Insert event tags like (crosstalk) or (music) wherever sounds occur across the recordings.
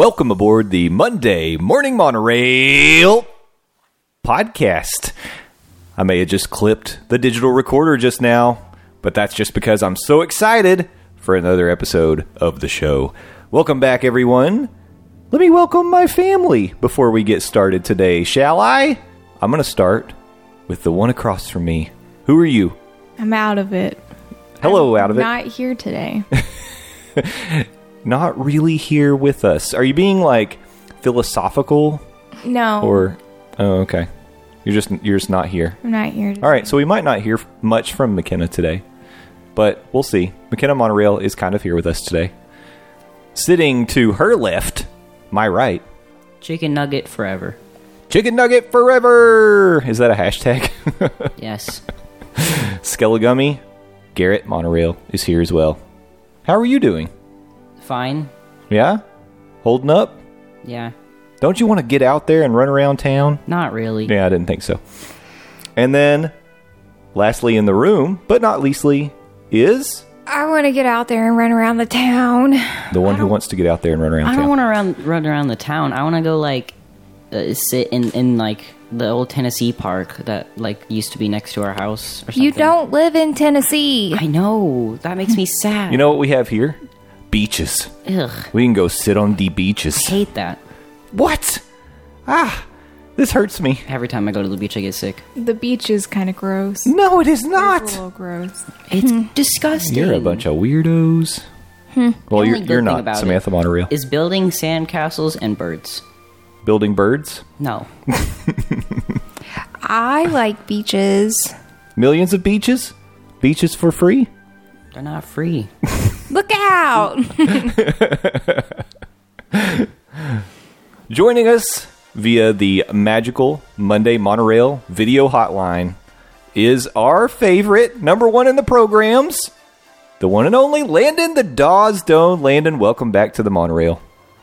Welcome aboard the Monday Morning Monorail podcast. I may have just clipped the digital recorder just now, but that's just because I'm so excited for another episode of the show. Welcome back, everyone. Let me welcome my family before we get started today, shall I? I'm going to start with the one across from me. Who are you? I'm out of it. Hello, out of it. Not here today. (laughs) Not really here with us. Are you being like philosophical No, or oh okay you're just you're just not here I'm not here. Today. all right so we might not hear much from mckenna today but we'll see mckenna monorail is kind of here with us today sitting to her left my right Chicken nugget forever. chicken nugget forever is that a hashtag (laughs) Yes. skelligummy garrett monorail is here as well how are you doing Fine. yeah holding up Yeah. don't you want to get out there and run around town Not really. Yeah, I didn't think so. And then, lastly in the room, but not leastly, is I want to get out there and run around the town. the one who wants to get out there and run around I town. don't want to run run around the town. I want to go like uh, sit in in like the old Tennessee park that like used to be next to our house. Or something. You don't live in Tennessee. I know that makes me (laughs) sad. you know what we have here? Beaches. Ugh. We can go sit on the beaches. I hate that. What? Ah, this hurts me. Every time I go to the beach, I get sick. The beach is kind of gross. No, it is It's a not. little gross. It's disgusting. You're a bunch of weirdos. Well, you're, you're not Samantha Monorail. Is building sandcastles and birds. Building birds. No. (laughs) I like beaches. Millions of beaches. Beaches for free. They're not free. (laughs) Look out! (laughs) Joining us via the magical Monday Monorail video hotline is our favorite, number one in the programs, the one and only Landon the Dawes Dome. Landon, welcome back to the monorail.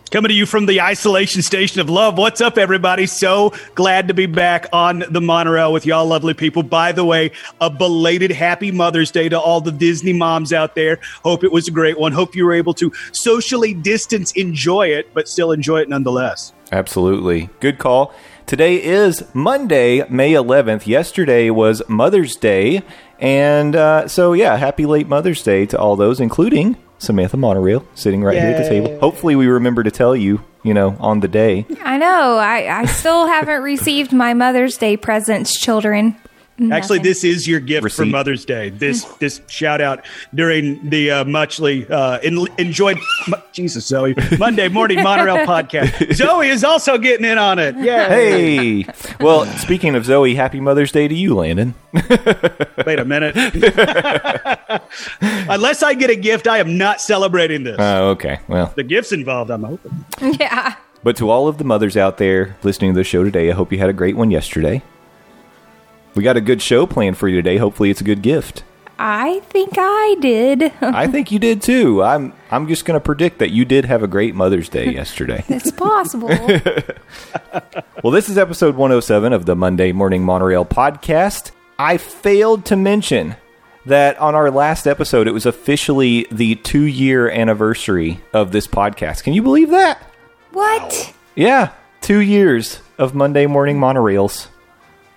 Coming to you from the isolation station of love. What's up, everybody? So glad to be back on the monorail with y'all lovely people. By the way, a belated happy Mother's Day to all the Disney moms out there. Hope it was a great one. Hope you were able to socially distance enjoy it, but still enjoy it nonetheless. Absolutely. Good call. Today is Monday, May 11th. Yesterday was Mother's Day. And uh, so, yeah, happy late Mother's Day to all those, including Samantha Monorail sitting right here at the table. Hopefully, we remember to tell you, you know, on the day. I know. I, I still haven't received my Mother's Day presents, children. Actually, this is your gift for Mother's Day. This this shout out during the uh, muchly uh, en- enjoyed Mo- Jesus Zoe Monday morning monorail (laughs) podcast. Zoe is also getting in on it. Yeah. Hey! well, speaking of Zoe, happy Mother's Day to you, Landon. Wait a minute. (laughs) Unless I get a gift, I am not celebrating this. Oh, okay. Well, the gifts involved, I'm hoping. (laughs) Yeah. but to all of the mothers out there listening to the show today, I hope you had a great one yesterday. We got a good show planned for you today. Hopefully, it's a good gift. I think I did. (laughs) I think you did too. I'm I'm just going to predict that you did have a great Mother's Day yesterday. (laughs) it's possible. (laughs) well, this is episode 107 of the Monday Morning Monorail podcast. I failed to mention that on our last episode, it was officially the two year anniversary of this podcast. Can you believe that? what? Yeah, two years of Monday Morning Monorails.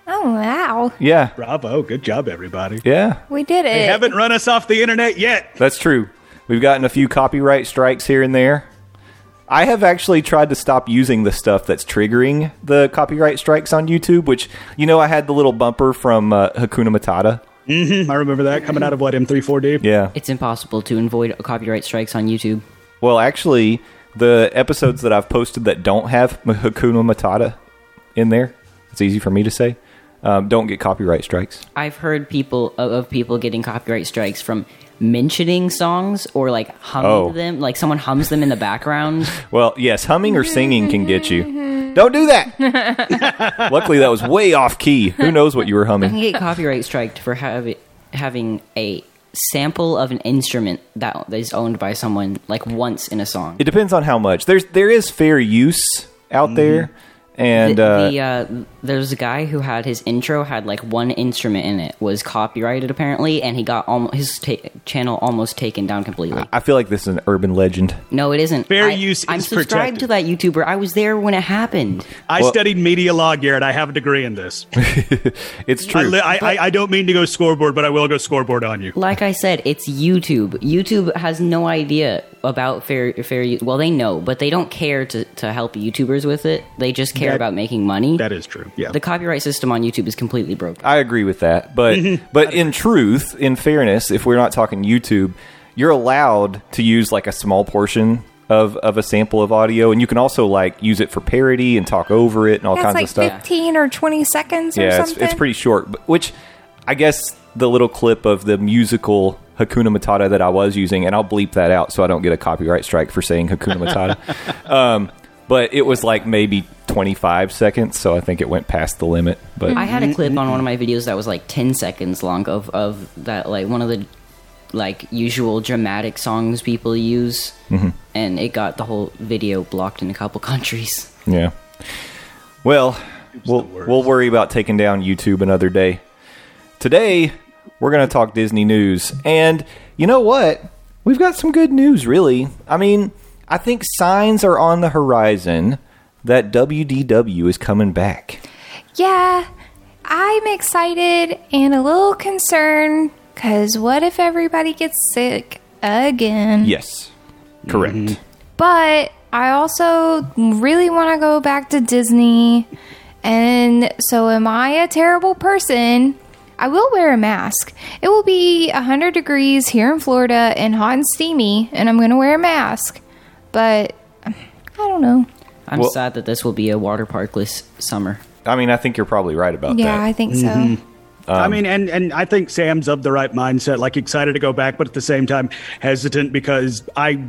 Oh, wow. Yeah, Bravo. Good job, everybody. yeah, We did it. They haven't run us off the internet yet. that's true. We've gotten a few copyright strikes here and there. I have actually tried to stop using the stuff that's triggering the copyright strikes on YouTube, which, you know, I had the little bumper from uh, Hakuna Matata. I remember that coming out of what M34D. Yeah. It's impossible to avoid copyright strikes on YouTube. Well, actually, the episodes that I've posted that don't have Hakuna Matata in there, It's easy for me to say. Um, don't get copyright strikes. I've heard people of, of people getting copyright strikes from mentioning songs or like humming Oh. them, like someone hums them in the background. (laughs) Well, yes, humming or singing can get you. Don't do that. (laughs) Luckily, that was way off key. Who knows what you were humming? You can humming? get copyright striked for having having a sample of an instrument that is owned by someone like once in a song. It depends on how much. There's there is fair use out there, and the, uh, the, uh, there's a guy who had his intro had like one instrument in it was copyrighted apparently, and he got almost his ta- channel almost taken down completely. I feel like this is an urban legend. No, it isn't. Fair I, use I'm is subscribed protected. to that YouTuber. I was there when it happened. I Well- studied media law, Garrett. I have a degree in this. (laughs) It's I, true. li- I, I, I don't mean to go scoreboard, but I will go scoreboard on you. Like I said, it's YouTube. YouTube has no idea about fair fair. u- Well, they know, but they don't care to to help YouTubers with it. They just care That- about making money. That is true. Yeah. the copyright system on YouTube is completely broken. I agree with that, but (laughs) but in truth, in fairness, if we're not talking YouTube, you're allowed to use like a small portion of of a sample of audio, and you can also like use it for parody and talk over it and all That's kinds like of stuff. 15 or 20 seconds or yeah, it's, it's pretty short, but, which I guess the little clip of the musical Hakuna Matata that I was using, and I'll bleep that out so I don't get a copyright strike for saying Hakuna Matata. (laughs) um, but it was like maybe 25 seconds, so I think it went past the limit. But I had a clip on one of my videos that was like 10 seconds long of, of that, like one of the like usual dramatic songs people use, and it got the whole video blocked in a couple (laughs) countries. Yeah. Well, we'll we'll worry about taking down YouTube another day. Today, we're going to talk Disney news. And you know what? We've got some good news, really. I mean, I think signs are on the horizon that WDW is coming back. Yeah, I'm excited and a little concerned because what if everybody gets sick again? Yes. Correct. Mm-hmm. But I also really want to go back to Disney. And so, am I a terrible person? I will wear a mask. It will be 100 degrees here in Florida and hot and steamy, and I'm going to wear a mask. But I don't know. I'm Well- sad that this will be a water parkless summer. I mean, I think you're probably right about that. Yeah, I think so. Mm-hmm. I um, mean, and and I think Sam's of the right mindset, like excited to go back, but at the same time hesitant because I.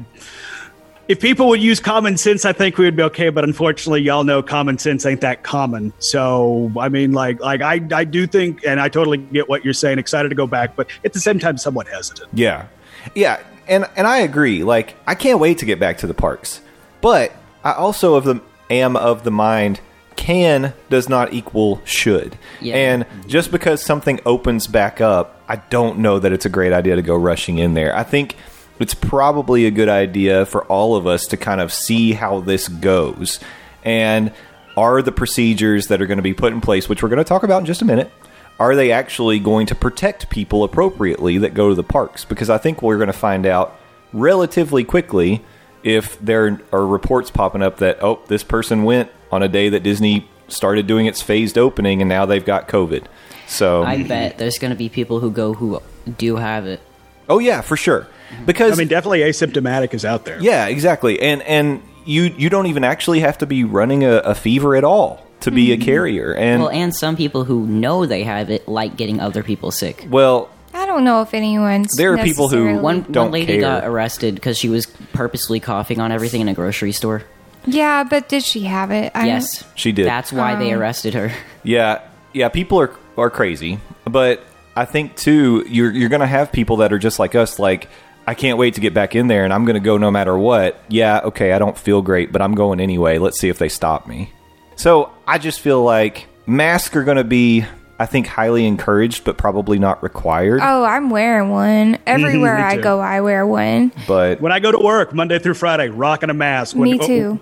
If people would use common sense, I think we would be okay. But unfortunately, y'all know common sense ain't that common. So I mean, like, like I, I do think, and I totally get what you're saying. Excited to go back, but at the same time, somewhat hesitant. Yeah. Yeah, and and I agree. Like I can't wait to get back to the parks. But I also of the am of the mind can does not equal should. Yeah. And just because something opens back up, I don't know that it's a great idea to go rushing in there. I think it's probably a good idea for all of us to kind of see how this goes. And are the procedures that are going to be put in place, which we're going to talk about in just a minute, are they actually going to protect people appropriately that go to the parks? Because I think we're going to find out relatively quickly if there are reports popping up that, oh, this person went on a day that Disney started doing its phased opening and now they've got COVID. So, I bet there's going to be people who go who do have it. oh, yeah, for sure. Mm. Because I mean, definitely asymptomatic is out there. Yeah, exactly. And and you you don't even actually have to be running a, a fever at all to be a mm-hmm. carrier. And Well, and some people who know they have it like getting other people sick. well, I don't know if anyone's. There are people who- One, Don't one lady care. got arrested because she was purposely coughing on everything in a grocery store. Yeah, but did she have it? I yes, She did. That's why they Oh. arrested her. yeah, yeah, people are are crazy, but I think too you're you're going to have people that are just like us like I can't wait to get back in there and I'm going to go no matter what. Yeah, okay, I don't feel great, but I'm going anyway. Let's see if they stop me. So, I just feel like masks are going to be I think highly encouraged but probably not required. Oh, I'm wearing one. (laughs) Everywhere I go, I wear one. but When I go to work Monday through Friday, rocking a mask. When- Me oh, too.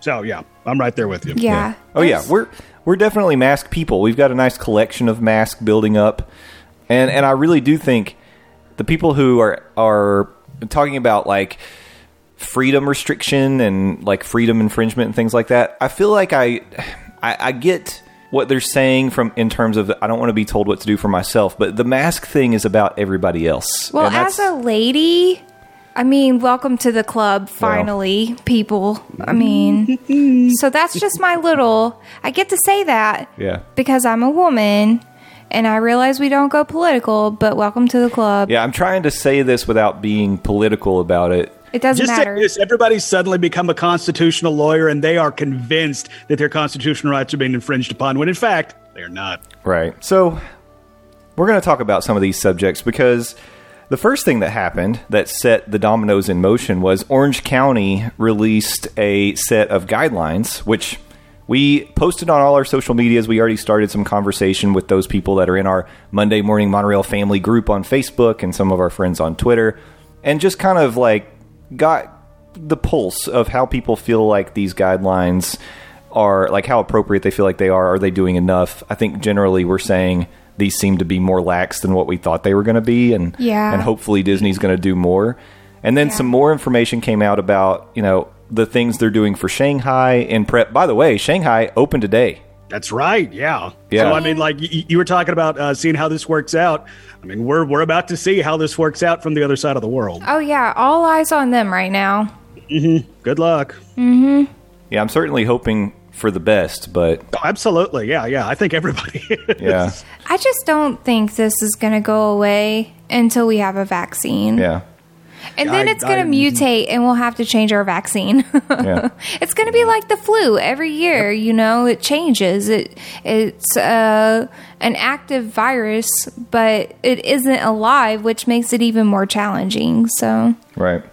So yeah, I'm right there with you. Yeah. Oh yeah, we're we're definitely mask people. We've got a nice collection of masks building up, and and I really do think the people who are are talking about like freedom restriction and like freedom infringement and things like that. I feel like I I, I get what they're saying from in terms of I don't want to be told what to do for myself, but the mask thing is about everybody else. Well, as a lady, I mean, welcome to the club, finally, people. I mean, (laughs) so that's just my little. I get to say that Yeah. because I'm a woman and I realize we don't go political, but welcome to the club. Yeah, I'm trying to say this without being political about it. It doesn't Just matter. say this: everybody's suddenly become a constitutional lawyer, and they are convinced that their constitutional rights are being infringed upon, when in fact they are not. Right. So we're going to talk about some of these subjects because the first thing that happened that set the dominoes in motion was Orange County released a set of guidelines, which we posted on all our social medias. We already started some conversation with those people that are in our Monday Morning Monorail family group on Facebook and some of our friends on Twitter, and just kind of like got the pulse of how people feel like these guidelines are like how appropriate they feel like they are. Are they doing enough? I think generally we're saying these seem to be more lax than what we thought they were going to be, and Yeah. and hopefully Disney's going to do more. And then Yeah. some more information came out about you know the things they're doing for Shanghai and prep. By the way, Shanghai opened today. That's right. Yeah. Yeah. So I mean, like y- you were talking about uh, seeing how this works out. I mean, we're we're about to see how this works out from the other side of the world. oh, yeah. All eyes on them right now. Mm-hmm. Good luck. Mm-hmm. Yeah, I'm certainly hoping for the best, but Oh, absolutely. Yeah. Yeah. I think everybody. (laughs) is. yeah, I just don't think this is going to go away until we have a vaccine. yeah, And then I- it's going to mutate and we'll have to change our vaccine. (laughs) yeah. it's going to be like the flu every year, you know, it changes. It it's uh, an active virus, but it isn't alive, which makes it even more challenging. So, Right.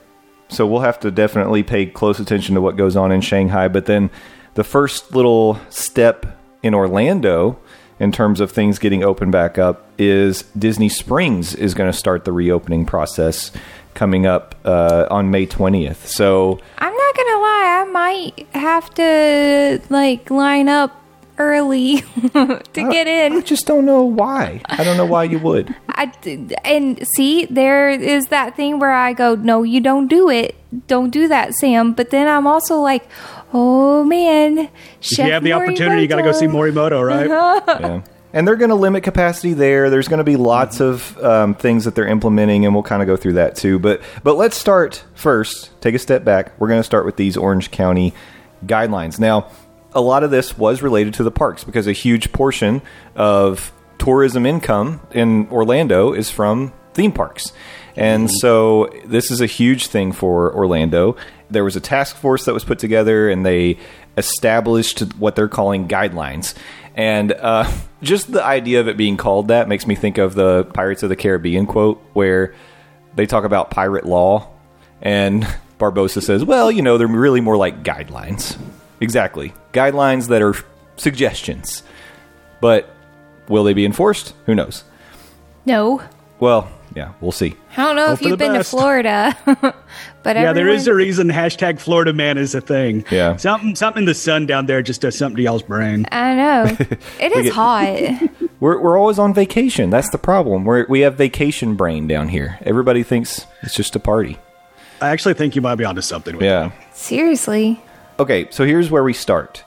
So we'll have to definitely pay close attention to what goes on in Shanghai. But then the first little step in Orlando in terms of things getting open back up is Disney Springs is going to start the reopening process coming up uh, on May 20th. So I'm not going to lie, I might have to like line up early (laughs) to get in. I in. just don't know why. I don't know why you would. (laughs) I, and see, there is that thing where I go, no, you don't do it. Don't do that, Sam. But then I'm also like, oh man, If you have the opportunity, you got to go see Morimoto, right? (laughs) yeah. And they're going to limit capacity there. There's going to be lots of um, things that they're implementing, and we'll kind of go through that too. But but let's start first. Take a step back. We're going to start with these Orange County guidelines. Now, a lot of this was related to the parks because a huge portion of tourism income in Orlando is from theme parks. And so this is a huge thing for Orlando. There was a task force that was put together and they established what they're calling guidelines. And uh, (laughs) just the idea of it being called that makes me think of the Pirates of the Caribbean quote where they talk about pirate law and (laughs) Barbossa says, well, you know, they're really more like guidelines. Exactly. Guidelines that are suggestions. But will they be enforced? Who knows? No. Well, yeah, we'll see. I don't know Hope if you've been best. to Florida, (laughs) but Yeah, there is a everyone- reason hashtag Florida Man is a thing. Yeah. Something something in the sun down there just does something to y'all's brain. I know (laughs) it is get- hot. (laughs) We're, we're always on vacation. That's the problem. We're, we have vacation brain down here. Everybody thinks it's just a party. I actually think you might be onto something with Yeah. Seriously. Okay, so here's where we start.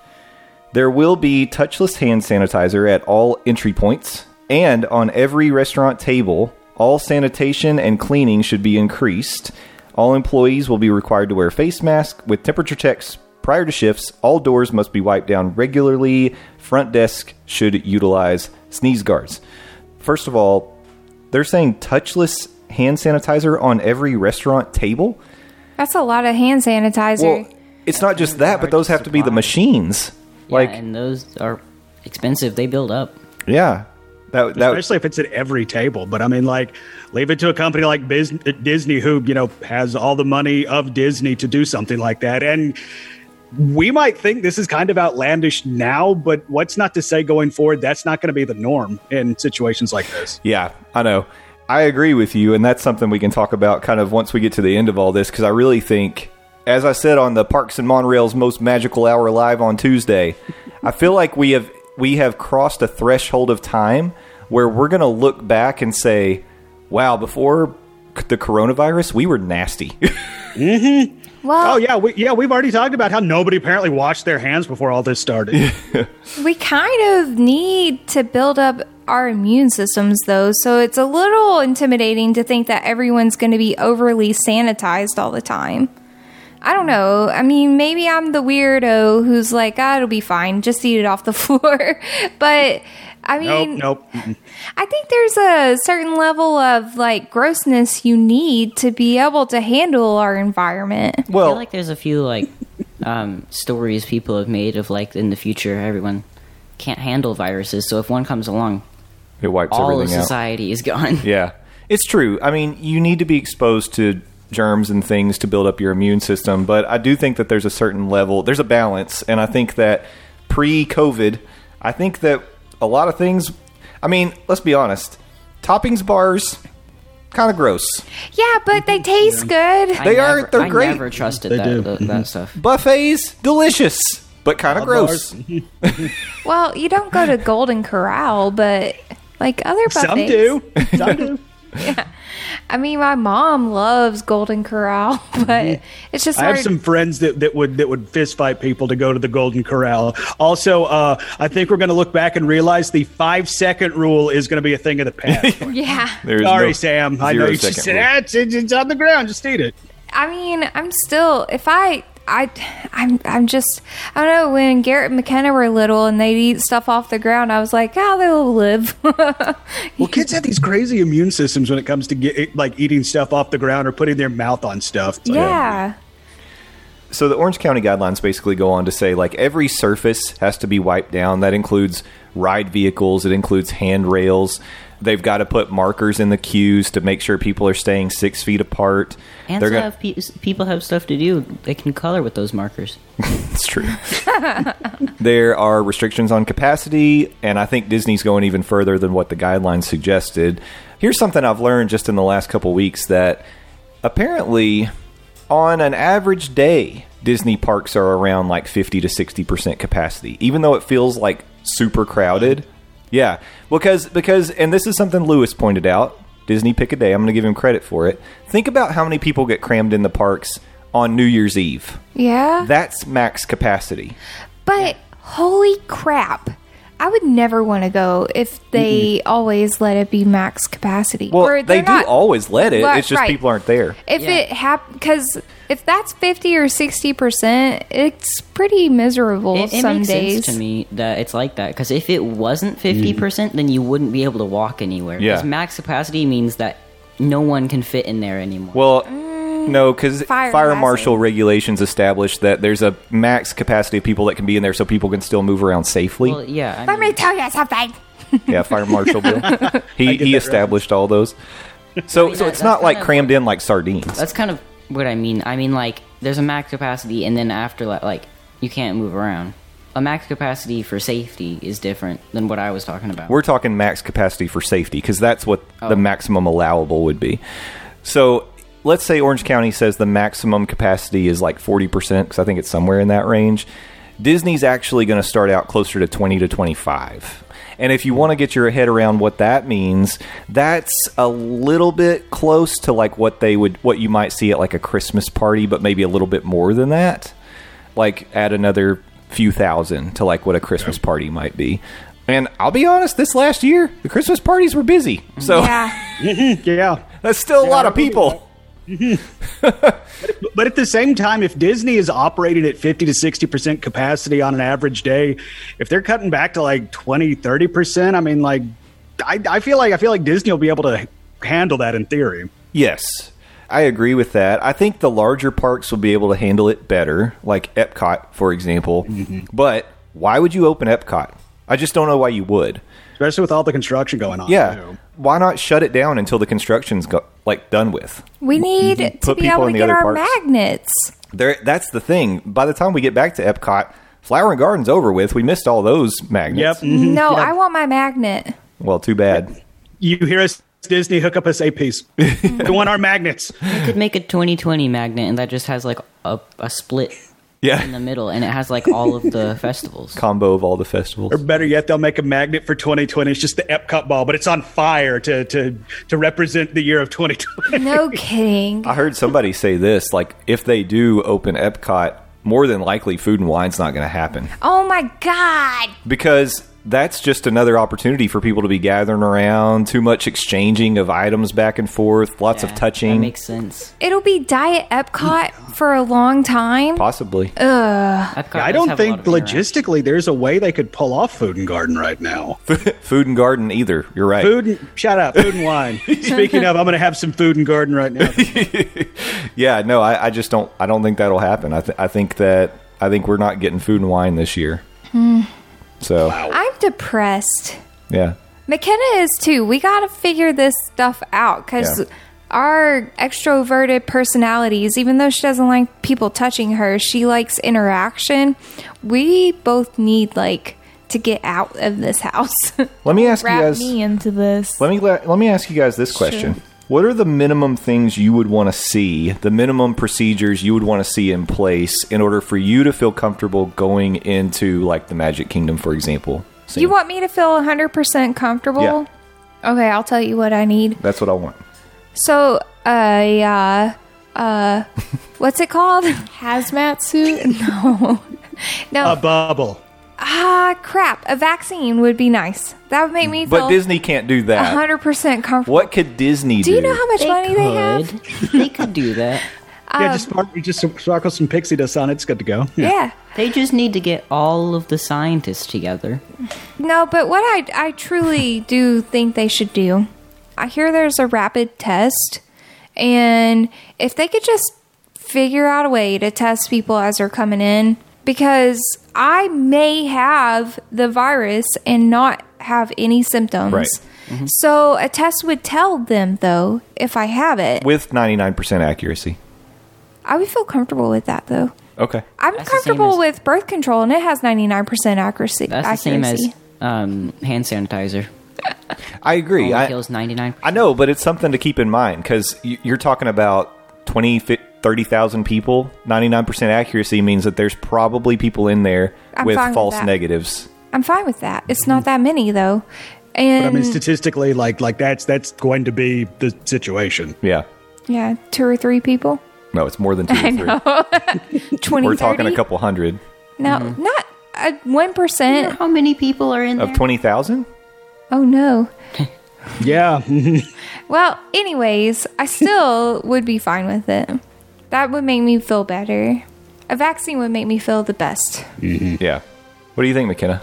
There will be touchless hand sanitizer at all entry points, and on every restaurant table, all sanitation and cleaning should be increased. All employees will be required to wear face masks with temperature checks prior to shifts. All doors must be wiped down regularly. Front desk should utilize sneeze guards. First of all, they're saying touchless hand sanitizer on every restaurant table. That's a lot of hand sanitizer. Well, it's not just that, but those have to be the machines. Yeah, Like, and those are expensive. They build up. yeah, that that especially if it's at every table. But I mean, like, leave it to a company like Disney, who you know has all the money of Disney to do something like that. And we might think this is kind of outlandish now, but what's not to say going forward? That's not going to be the norm in situations like this. yeah, I know. I agree with you, and that's something we can talk about kind of once we get to the end of all this because I really think, as I said on the Parks and Monorail's most magical hour live on Tuesday, I feel like we have we have crossed a threshold of time where we're going to look back and say, "Wow, before the coronavirus, we were nasty." (laughs) Mm-hmm. well, Oh yeah, we, yeah, we've already talked about how nobody apparently washed their hands before all this started. (laughs) we kind of need to build up our immune systems, though. So it's a little intimidating to think that everyone's going to be overly sanitized all the time. I don't know. I mean, maybe I'm the weirdo who's like, ah, it'll be fine. Just eat it off the (laughs) floor. but I mean, nope, nope. I think there's a certain level of like grossness you need to be able to handle our environment. I Well, feel like there's a few like um, stories people have made of like in the future everyone can't handle viruses. So if one comes along, it wipes all of everything out. society is gone. Yeah, it's true. I mean, you need to be exposed to germs and things to build up your immune system, but I do think that there's a certain level, there's a balance, and I think that pre-COVID, I think that a lot of things. I mean, let's be honest, toppings bars, kind of gross. Yeah, but they taste good. I They are- they're I great. never trusted They that, do. th- that stuff. (laughs) Buffets, delicious, but kind of gross. Well, you don't go to Golden Corral, but like other buffets. Some do. Some do. (laughs) (laughs) I mean, my mom loves Golden Corral, (laughs) but it's just I have some friends that, that would that would fist fight people to go to the Golden Corral. Also, uh, I think we're going to look back and realize the five second rule is going to be a thing of the past. (laughs) yeah. There's Sorry, no Sam. I know zero you just second said rule. ah, it's, it's, it's on the ground. Just eat it. I mean, I'm still if I I I'm I'm just I don't know when Garrett and McKenna were little and they'd eat stuff off the ground. I was like, oh, they'll live. (laughs) Well, kids have these crazy immune systems when it comes to get like eating stuff off the ground or putting their mouth on stuff. It's like, yeah. So the Orange County guidelines basically go on to say like every surface has to be wiped down. That includes ride vehicles, it includes handrails. They've got to put markers in the queues to make sure people are staying six feet apart. And They're so gonna- have pe- people have stuff to do. They can color with those markers. (laughs) It's true. there are restrictions on capacity, and I think Disney's going even further than what the guidelines suggested. Here's something I've learned just in the last couple weeks that apparently, on an average day, Disney parks are around like 50 to 60% capacity, even though it feels like super crowded. Yeah, because because and this is something Lewis pointed out. Disney pick a day. I'm going to give him credit for it. Think about how many people get crammed in the parks on New Year's Eve. Yeah. That's max capacity. But holy crap. I would never want to go if they always let it be max capacity. Well, Or they do not- always let it. Right, it's just right. people aren't there. If Yeah. it hap because if that's 50 or 60%, it's pretty miserable It, it some makes days. sense to me that it's like that because if it wasn't fifty mm. percent, then you wouldn't be able to walk anywhere. Yeah. 'Cause max capacity means that no one can fit in there anymore. Well, mm, no, because Fire fire, marshal regulations establish that there's a max capacity of people that can be in there, so people can still move around safely. Well, yeah. I Let mean, me tell you something. yeah, fire marshal bill. (laughs) He he that established all those. So so that- it's not like kind of crammed in like sardines. that's kind of what I mean. I mean, like, there's a max capacity, and then after that, like, you can't move around. A max capacity for safety is different than what I was talking about. We're talking max capacity for safety because that's what oh. the Oh. maximum allowable would be. So let's say Orange County says the maximum capacity is like 40%, because I think it's somewhere in that range. Disney's actually going to start out closer to 20 to 25. And if you want to get your head around what that means, that's a little bit close to like what they would, what you might see at like a Christmas party, but maybe a little bit more than that. Like add another few thousand to like what a Christmas party might be. And I'll be honest, this last year, the Christmas parties were busy. So Yeah. (laughs) Yeah. (laughs) that's still a lot of people. But at the same time, if Disney is operating at 50 to 60% capacity on an average day, if they're cutting back to like 20, 30%, I mean, like, I, I feel like I feel like Disney will be able to handle that in theory. Yes, I agree with that. I think the larger parks will be able to handle it better, like Epcot, for example. Mm-hmm. But why would you open Epcot? I just don't know why you would. Especially with all the construction going on. Yeah, too. why not shut it down until the construction's go- like done with? We need to Mm-hmm. Put be people able to the get our parks. magnets. There, that's the thing. By the time we get back to Epcot, Flower and Garden's over with. We missed all those magnets. Yep. mhm. No, I want my magnet. Well, too bad. You hear us, Disney, hook up us a piece. (laughs) we want our magnets. You could make a 2020 magnet, and that just has like a, a split in the middle, and it has like all of the (laughs) festivals. combo of all the festivals. Or better yet, they'll make a magnet for 2020. It's just the Epcot ball, but it's on fire to to to represent the year of 2020. No (laughs) kidding. I heard somebody say this: like, if they do open Epcot, more than likely, food and wine's not going to happen Oh my god. because that's just another opportunity for people to be gathering around. Too much exchanging of items back and forth. Lots Yeah, of touching. That makes sense. It'll be Diet Epcot for a long time. Possibly. Epcot I don't think lot of interaction. logistically there's a way they could pull off Food and Garden right now. (laughs) Food and garden either. You're right. Food and shout out food and wine. (laughs) Speaking of, I'm going to have some Food and Garden right now. (laughs) Yeah, no, I, I just don't. I don't think that'll happen. I, th- I think that I think we're not getting food and wine this year. Hmm. So I'm depressed. yeah, McKenna is too. We got to figure this stuff out because Yeah. our extroverted personalities, even though she doesn't like people touching her, she likes interaction. We both need like to get out of this house. (laughs) let me ask you guys. me into this. Let me let, let me ask you guys this question. What are the minimum things you would want to see, the minimum procedures you would want to see in place in order for you to feel comfortable going into like the Magic Kingdom, for example? you want me to feel 100% comfortable? Yeah. Okay, I'll tell you what I need. That's what I want. So, uh, uh, uh, what's it called? (laughs) Hazmat suit? (laughs) No. No. A bubble. Ah, crap. A vaccine would be nice. That would make me But Disney can't do that. 100% comfortable. What could Disney do? Do you know how much They money they have? (laughs) they could do that. (laughs) yeah, just spark, just sparkle some pixie dust on it. It's good to go. Yeah. They just need to get all of the scientists together. No, but what I I truly (laughs) do think they should do, I hear there's a rapid test, and if they could just figure out a way to test people as they're coming in, because I may have the virus and not have any symptoms. Right. So a test would tell them though if I have it. With 99% accuracy. I would feel comfortable with that though. Okay. I'm That's comfortable as- with birth control and it has 99% accuracy. That's the same as um, hand sanitizer. I agree. Only I, kills 99. I know, but it's something to keep in mind because you're talking about 20, fi- 30,000 people. 99% accuracy means that there's probably people in there I'm with fine with false negatives. I'm fine with that. It's not that many though. And But I mean, statistically, like like that's that's going to be the situation. Yeah. yeah, two or three people. No, it's more than two (laughs) or three. (laughs) 20, We're talking a couple hundred No, not uh, one percent. How many people are in of there? 20,000? Oh no. (laughs) Yeah, (laughs) Well, anyways, I still would be fine with it. That would make me feel better. A vaccine would make me feel the best. Yeah. What do you think, McKenna?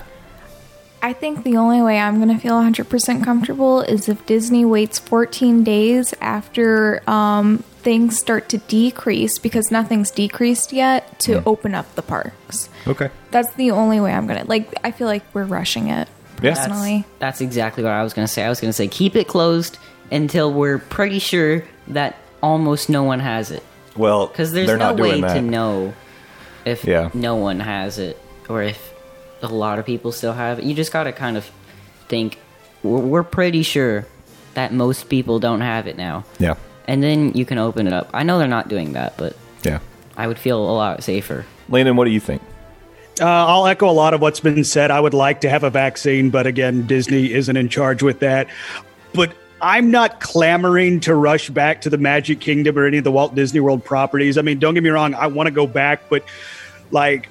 I think the only way I'm going to feel 100% comfortable is if Disney waits 14 days after um, things start to decrease because nothing's decreased yet to open up the parks. Okay. That's the only way I'm going to. Like, I feel like we're rushing it. Yeah. That's, Personally. that's exactly what I was going to say. I was going to say keep it closed until we're pretty sure that almost no one has it. Well, Because there's they're no not way doing that. to know if Yeah. no one has it or if a lot of people still have it. You just got to kind of think we're, we're pretty sure that most people don't have it now. Yeah. And then you can open it up. I know they're not doing that, but Yeah. I would feel a lot safer. Landon, what do you think? Uh, I'll echo a lot of what's been said. I would like to have a vaccine, but again, Disney isn't in charge with that. But I'm not clamoring to rush back to the Magic Kingdom or any of the Walt Disney World properties. I mean, don't get me wrong, I want to go back, but like,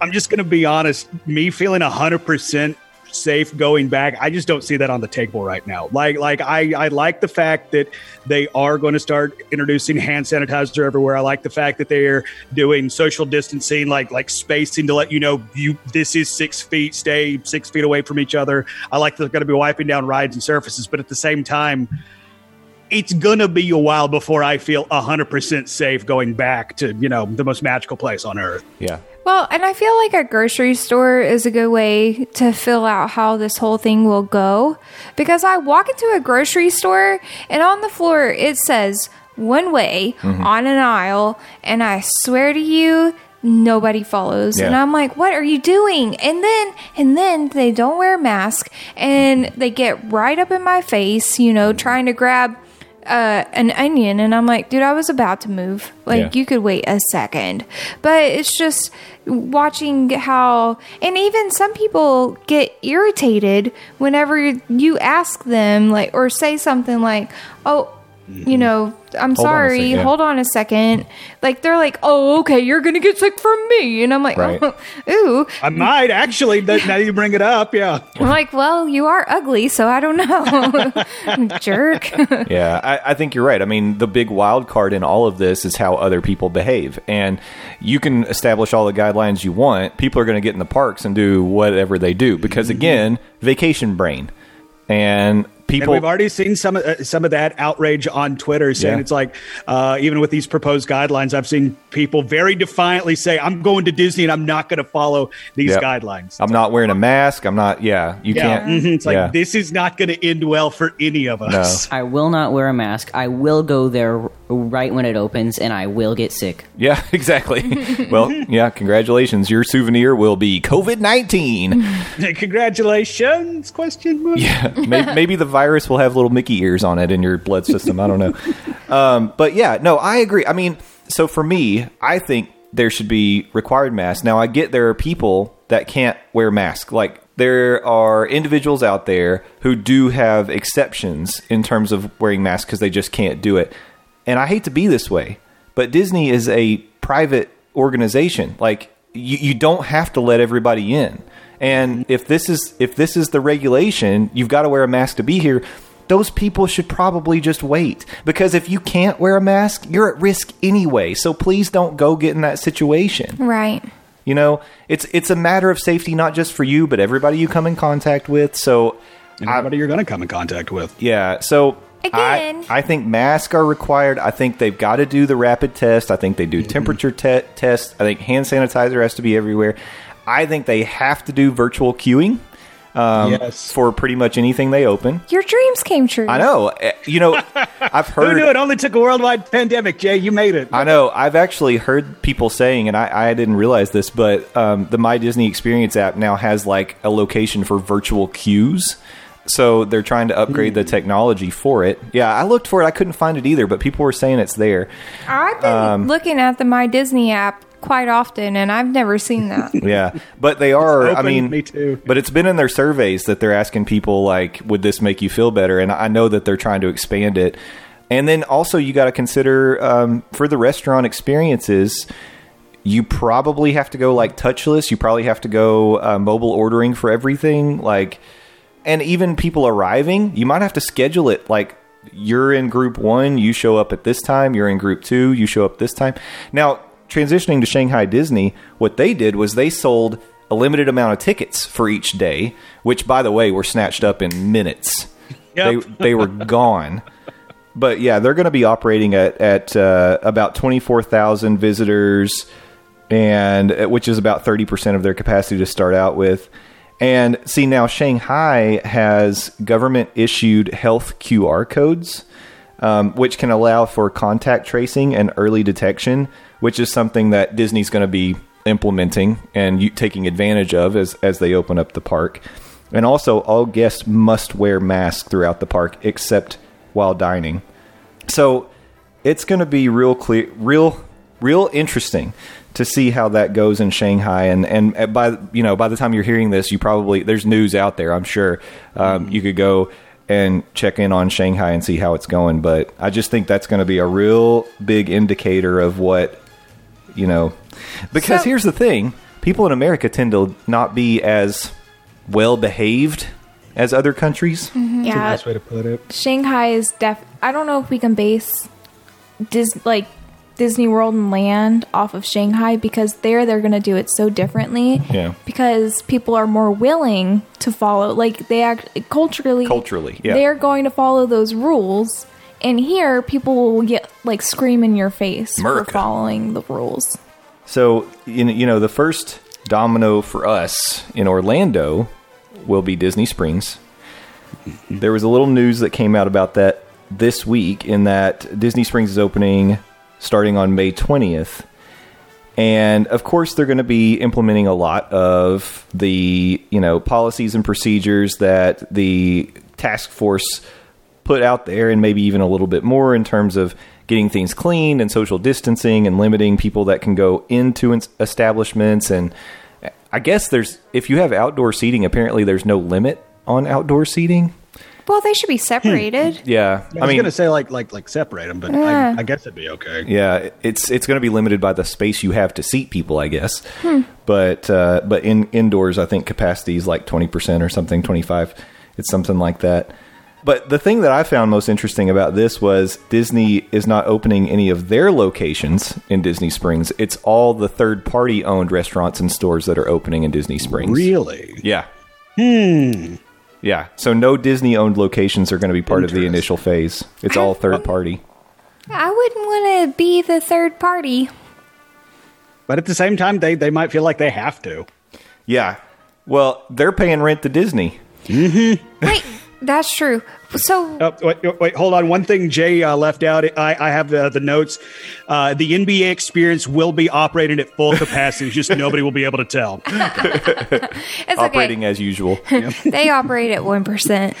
I'm just going to be honest. Me feeling 100% safe going back, I just don't see that on the table right now. Like, like I, I like the fact that they are going to start introducing hand sanitizer everywhere. I like the fact that they're doing social distancing, like like spacing to let you know you this is six feet, stay six feet away from each other. I like that they're going to be wiping down rides and surfaces, but at the same time, it's gonna be a while before I feel 100% safe going back to you know the most magical place on earth. Yeah. Well, and I feel like a grocery store is a good way to fill out how this whole thing will go. Because I walk into a grocery store and on the floor it says one way mm-hmm. on an aisle, and I swear to you, nobody follows. And I'm like, what are you doing? And then and then they don't wear a mask and they get right up in my face, you know, trying to grab uh, an onion and I'm like, dude, I was about to move. Like, Yeah. you could wait a second. But it's just watching how, and even some people get irritated whenever you ask them, like, or say something like, oh, you know, I'm Hold on a sorry, second, yeah. hold on a second. Like they're like, oh, okay, you're gonna get sick from me, and I'm like, Right. oh, (laughs) ooh. I might actually. That, now you bring it up, yeah. I'm like, well, you are ugly, so I don't know, (laughs) jerk. (laughs) Yeah, I, I think you're right. I mean, the big wild card in all of this is how other people behave. And you can establish all the guidelines you want. People are going to get in the parks and do whatever they do because, again, vacation brain. And And we've already seen some of uh, some of that outrage on Twitter, saying Yeah. it's like uh, even with these proposed guidelines, I've seen people very defiantly say, "I'm going to Disney and I'm not going to follow these Yep. guidelines." I'm not wearing a mask. I'm not. Yeah, you yeah, can't. mhm. it's like yeah. this is not going to end well for any of us. I will not wear a mask. I will go there right when it opens, and I will get sick. Yeah, (laughs) exactly. well, yeah, congratulations. Your souvenir will be COVID 19. (laughs) Congratulations? Question mark. Yeah, maybe, maybe the virus will have little Mickey ears on it in your blood system. I don't know. Um, but yeah, no, I agree. I mean, so for me, I think there should be required masks. Now, I get there are people that can't wear masks. Like, there are individuals out there who do have exceptions in terms of wearing masks because they just can't do it. And I hate to be this way, but Disney is a private organization. Like, you, you don't have to let everybody in. And if this is if this is the regulation, you've got to wear a mask to be here. Those people should probably just wait because if you can't wear a mask, you're at risk anyway. So please don't go get in that situation. right. You know, it's it's a matter of safety not just for you, but everybody you come in contact with. So Everybody you're going to come in contact with. yeah, so Again. I, I think masks are required. I think they've got to do the rapid test. I think they do temperature te- test. I think hand sanitizer has to be everywhere. I think they have to do virtual queuing um, Yes. for pretty much anything they open. Your dreams came true. I know. eh, You know, (laughs) I've heard. Who knew it only took a worldwide pandemic, Jay? You made it. I know. I've actually heard people saying, and I, I didn't realize this, but um, the My Disney Experience app now has like a location for virtual queues. So they're trying to upgrade the technology for it. Yeah, I looked for it. I couldn't find it either, but people were saying it's there. I've been Um, looking at the My Disney app quite often, and I've never seen that. (laughs) Yeah, but they are. I mean, me too. But it's been in their surveys that they're asking people like, "Would this make you feel better?" And I know that they're trying to expand it. And then also, you got to consider um, for the restaurant experiences. You probably have to go like touchless. You probably have to go uh, mobile ordering for everything. Like, and even people arriving, you might have to schedule it like you're in group one, you show up at this time, you're in group two, you show up this time. Now, transitioning to Shanghai Disney, what they did was they sold a limited amount of tickets for each day, which, by the way, were snatched up in minutes. Yep. They, they were (laughs) gone. But yeah, they're going to be operating at, at uh, about 24,000 visitors, and uh, which is about 30% of their capacity to start out with. And see, now Shanghai has government issued health QR codes, um, which can allow for contact tracing and early detection, which is something that Disney's going to be implementing and you, taking advantage of as, as they open up the park. And also, all guests must wear masks throughout the park except while dining. So it's going to be real clear, real, real interesting to see how that goes in Shanghai. And and by you know by the time you're hearing this, you probably there's news out there. I'm sure um, you could go and check in on Shanghai and see how it's going. But I just think that's going to be a real big indicator of what you know. Because So- here's the thing: people in America tend to not be as well behaved as other countries. Mm-hmm. Yeah, Nice way to put it. Shanghai is def. I don't know if we can base Dis like Disney World and Land off of Shanghai because there they're going to do it so differently. Yeah. Because people are more willing to follow. Like they act culturally. Culturally, yeah. They're going to follow those rules. And here, people will get like scream in your face America. for following the rules. So you know, you know, the first domino for us in Orlando will be Disney Springs. There was a little news that came out about that this week in that Disney Springs is opening starting on May 20th. And of course they're going to be implementing a lot of the, you know, policies and procedures that the task force put out there and maybe even a little bit more in terms of getting things clean and social distancing and limiting people that can go into establishments and I guess there's if you have outdoor seating apparently there's no limit on outdoor seating. Well, they should be separated. (laughs) Yeah, I was gonna say like like like separate them, but Yeah. I, I guess it'd be okay. Yeah, it's it's going to be limited by the space you have to seat people, I guess. But uh, but in indoors, I think capacity is like twenty percent or something, twenty five. It's something like that. But the thing that I found most interesting about this was Disney is not opening any of their locations in Disney Springs. It's all the third party owned restaurants and stores that are opening in Disney Springs. Really? Yeah. Hmm. Yeah. So no Disney owned locations are going to be part of the initial phase. It's all third party. I wouldn't want to be the third party. But at the same time, they they might feel like they have to. Yeah. Well, they're paying rent to Disney. Mhm. Wait, that's true. So Oh, wait, wait, wait, hold on. One thing Jay uh, left out. I, I have the, the notes. Uh, the NBA experience will be operating at full capacity. just nobody will be able to tell. (laughs) it's operating okay. as usual. (laughs) They operate at one percent.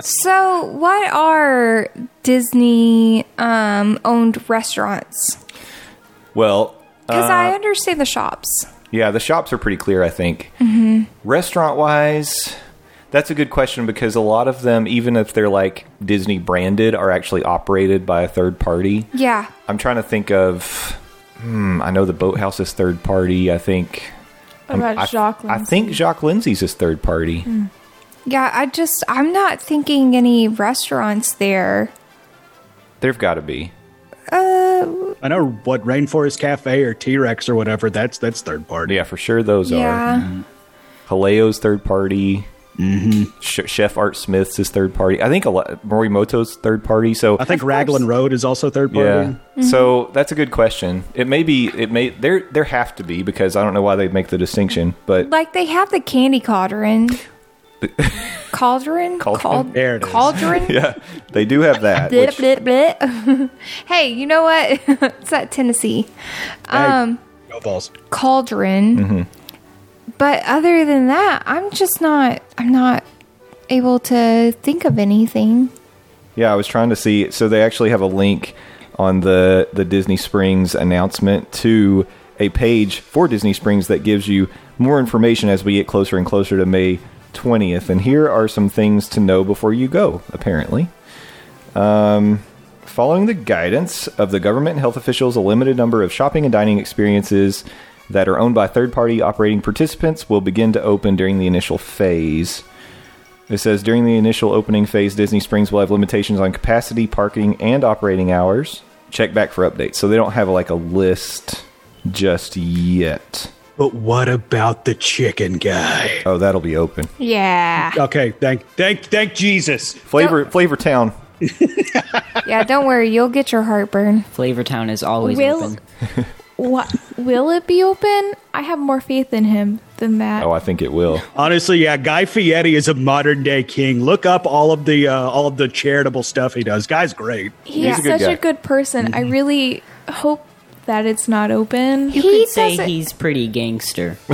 so, what are Disney um, owned restaurants? well, Because Uh, I understand the shops. yeah, the shops are pretty clear, I think. Mm-hmm. Restaurant wise, that's a good question because a lot of them, even if they're like Disney branded, are actually operated by a third party. Yeah. I'm trying to think of. Hmm, I know the Boathouse is third party. I think. What about I, Jock I think Jock Lindsey's is third party. Hmm. Yeah, I just I'm not thinking any restaurants there. There've got to be. Uh, I know what Rainforest Cafe or T Rex or whatever. That's that's third party. Yeah, for sure those are. Mm-hmm. Yeah. Haleo's third party. Mm-hmm. Chef Art Smith's is third party. I think a lot, Morimoto's third party. So I think Raglan Road is also third party. yeah. So that's a good question. It may be. It may. There. There have to be because I don't know why they make the distinction. But Like they have the candy cauldron. (laughs) cauldron? Cauldron. There it is. Cauldron? (laughs) yeah, they do have that. Blit, which- blit, blit. (laughs) hey, you know what? it's at Tennessee. Um, No balls. cauldron. Mm-hmm. But other than that, I'm just not. I'm not able to think of anything. Yeah, I was trying to see. So they actually have a link on the the Disney Springs announcement to a page for Disney Springs that gives you more information as we get closer and closer to May 20th. And here are some things to know before you go. Apparently, um, following the guidance of the government and health officials, a limited number of shopping and dining experiences that are owned by third party operating participants will begin to open during the initial phase. It says during the initial opening phase, Disney Springs will have limitations on capacity, parking, and operating hours. Check back for updates. So they don't have like a list just yet. But what about the chicken guy? Oh, that'll be open. Yeah. Okay, thank thank thank Jesus. Flavor Flavor Town. (laughs) yeah, don't worry. You'll get your heartburn. Flavortown is always Will open. (laughs) what will it be open? I have more faith in him than that. Oh, I think it will. Honestly, yeah, Guy Fieri is a modern day king. Look up all of the uh, all of the charitable stuff he does. Guy's great. He's a good such guy. a good person. I really hope that it's not open. You He could say doesn't- he's pretty gangster. (laughs)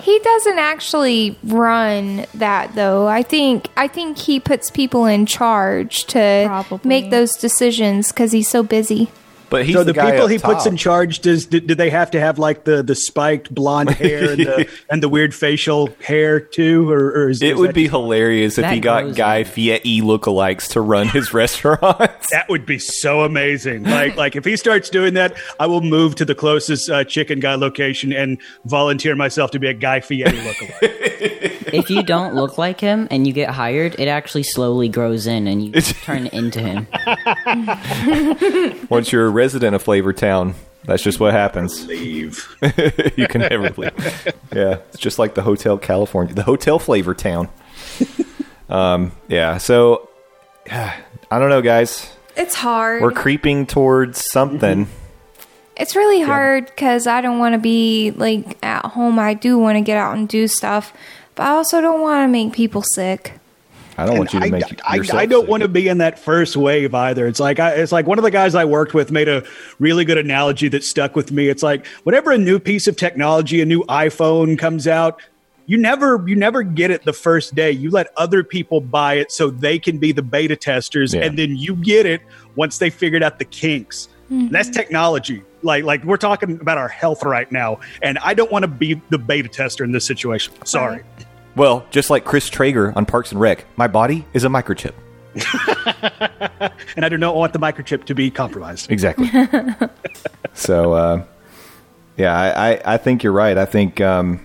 He doesn't actually run that though. I think I think he puts people in charge to Probably. make those decisions because he's so busy. But he's so the, the, guy people up he puts in charge does do, do they have to have like the the spiked blonde (laughs) hair and the and the weird facial hair too, or, or is It is would be hilarious if he got Guy on- Fieri lookalikes to run his (laughs) restaurants. that would be so amazing. Like like if he starts doing that, I will move to the closest uh, chicken guy location and volunteer myself to be a Guy Fieri (laughs) lookalike. If you don't look like him and you get hired, it actually slowly grows in and you turn into him. (laughs) Once you're a resident of Flavor Town, that's just what happens. Leave. (laughs) you can never leave. Yeah, it's just like the Hotel California, the Hotel Flavor Town. Um, yeah, so I don't know, guys. It's hard. We're creeping towards something. It's really hard because I don't want to be like at home. I do want to get out and do stuff, but I also don't want to make people sick. I don't want you to I, make I, yourself I don't sick. want to be in that first wave either. It's like I, it's like one of the guys I worked with made a really good analogy that stuck with me. It's like whenever a new piece of technology, a new iPhone comes out, you never you never get it the first day. You let other people buy it so they can be the beta testers, Yeah. and then you get it once they figured out the kinks. That's mm-hmm. technology. Like like we're talking about our health right now, and I don't want to be the beta tester in this situation. Sorry. Well, just like Chris Traeger on Parks and Rec, my body is a microchip. (laughs) And I do not want the microchip to be compromised. Exactly. (laughs) so, uh, yeah, I, I, I think you're right. I think um,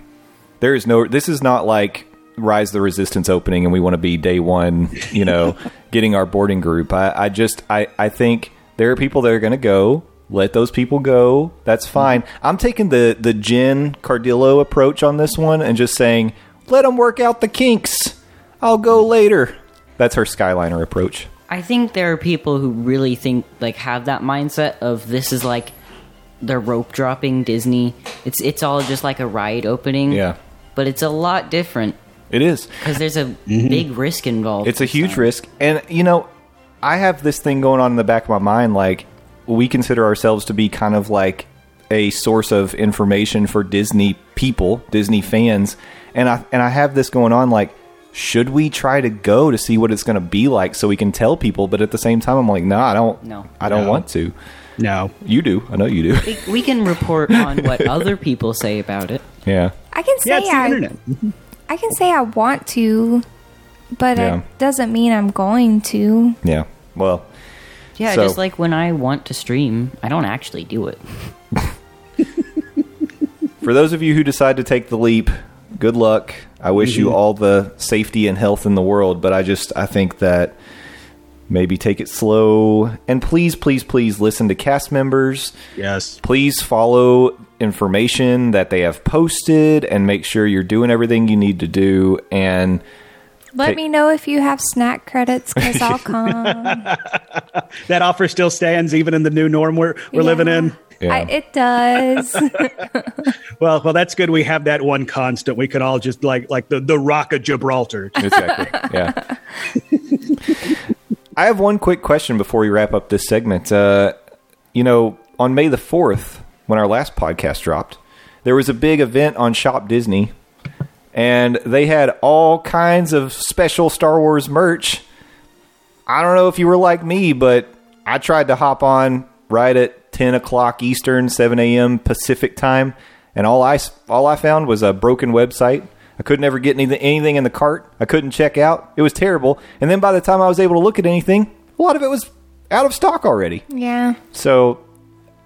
there is no. This is not like Rise of the Resistance opening, and we want to be day one. You know, (laughs) getting our boarding group. I, I just I, I think there are people that are going to go. Let those people go. That's fine. I'm taking the the Jen Cardillo approach on this one, and just saying, let them work out the kinks. I'll go later. That's her Skyliner approach. I think there are people who really think like have that mindset of this is like the rope dropping Disney. It's it's all just like a ride opening. Yeah. But it's a lot different It is. because there's a mm-hmm. big risk involved. It's a huge time. risk. And, you know, I have this thing going on in the back of my mind. Like, we consider ourselves to be kind of like a source of information for Disney people, Disney fans. And I, and I have this going on like, should we try to go to see what it's going to be like so we can tell people? But at the same time, I'm like, no, I don't. No. I don't No. want to. No. You do. I know you do. We, we can report on what (laughs) other people say about it. yeah. I can say Yeah, it's the I, internet. Mm-hmm. I can say I want to, but Yeah. it doesn't mean I'm going to. Yeah. Well, Yeah, So- just like when I want to stream, I don't actually do it. (laughs) for those of you who decide to take the leap, good luck. I wish you mm-hmm. all the safety and health in the world, but I just I think that maybe take it slow and please please please listen to cast members. Yes. Please follow information that they have posted and make sure you're doing everything you need to do and Let Take- me know if you have snack credits because I'll (laughs) come. That offer still stands even in the new norm we're, we're living in. Yeah. I, it does. (laughs) (laughs) Well, well, that's good. We have that one constant. We can all just like like the the Rock of Gibraltar. exactly. (laughs) Yeah. I have one quick question before we wrap up this segment. Uh, you know, on May the 4th, when our last podcast dropped, there was a big event on Shop Disney, and they had all kinds of special Star Wars merch. I don't know if you were like me, but I tried to hop on right at 10 o'clock Eastern, 7 a.m. Pacific time, and all I, all I found was a broken website. I couldn't ever get anything, anything in the cart. I couldn't check out. It was terrible. And then by the time I was able to look at anything, a lot of it was out of stock already. yeah. So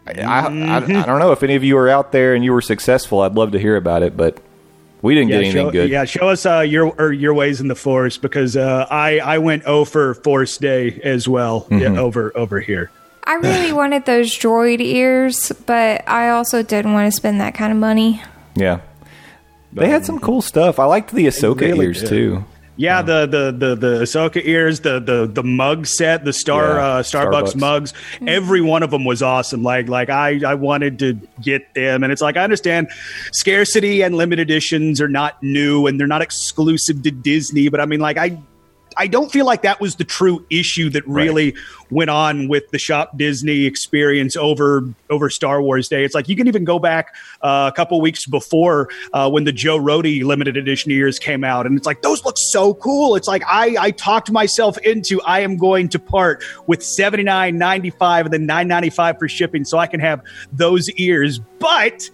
I, I, I, I don't know if any of you are out there and you were successful. I'd love to hear about it, but we didn't get anything show, good. yeah, show us uh, your or your ways in the forest because uh, I I went O for Force Day as well Mm-hmm. yeah, over over here. I really (laughs) wanted those droid ears, but I also didn't want to spend that kind of money. Yeah. They had some cool stuff. I liked the Ahsoka really ears did. too. Yeah, the the the the Ahsoka ears, the the the mug set, the Star Yeah, uh, Starbucks, Starbucks. mugs. Every one of them was awesome. Like like I I wanted to get them, and it's like I understand scarcity and limited editions are not new and they're not exclusive to Disney, but I mean like I. I don't feel like that was the true issue that really went on with the Shop Disney experience over over Star Wars Day. It's like you can even go back uh, a couple weeks before uh, when the Joe Rohde limited edition ears came out, and it's like those look so cool. It's like I I talked myself into I am going to part with seventy nine ninety five and then nine ninety five for shipping, so I can have those ears, but.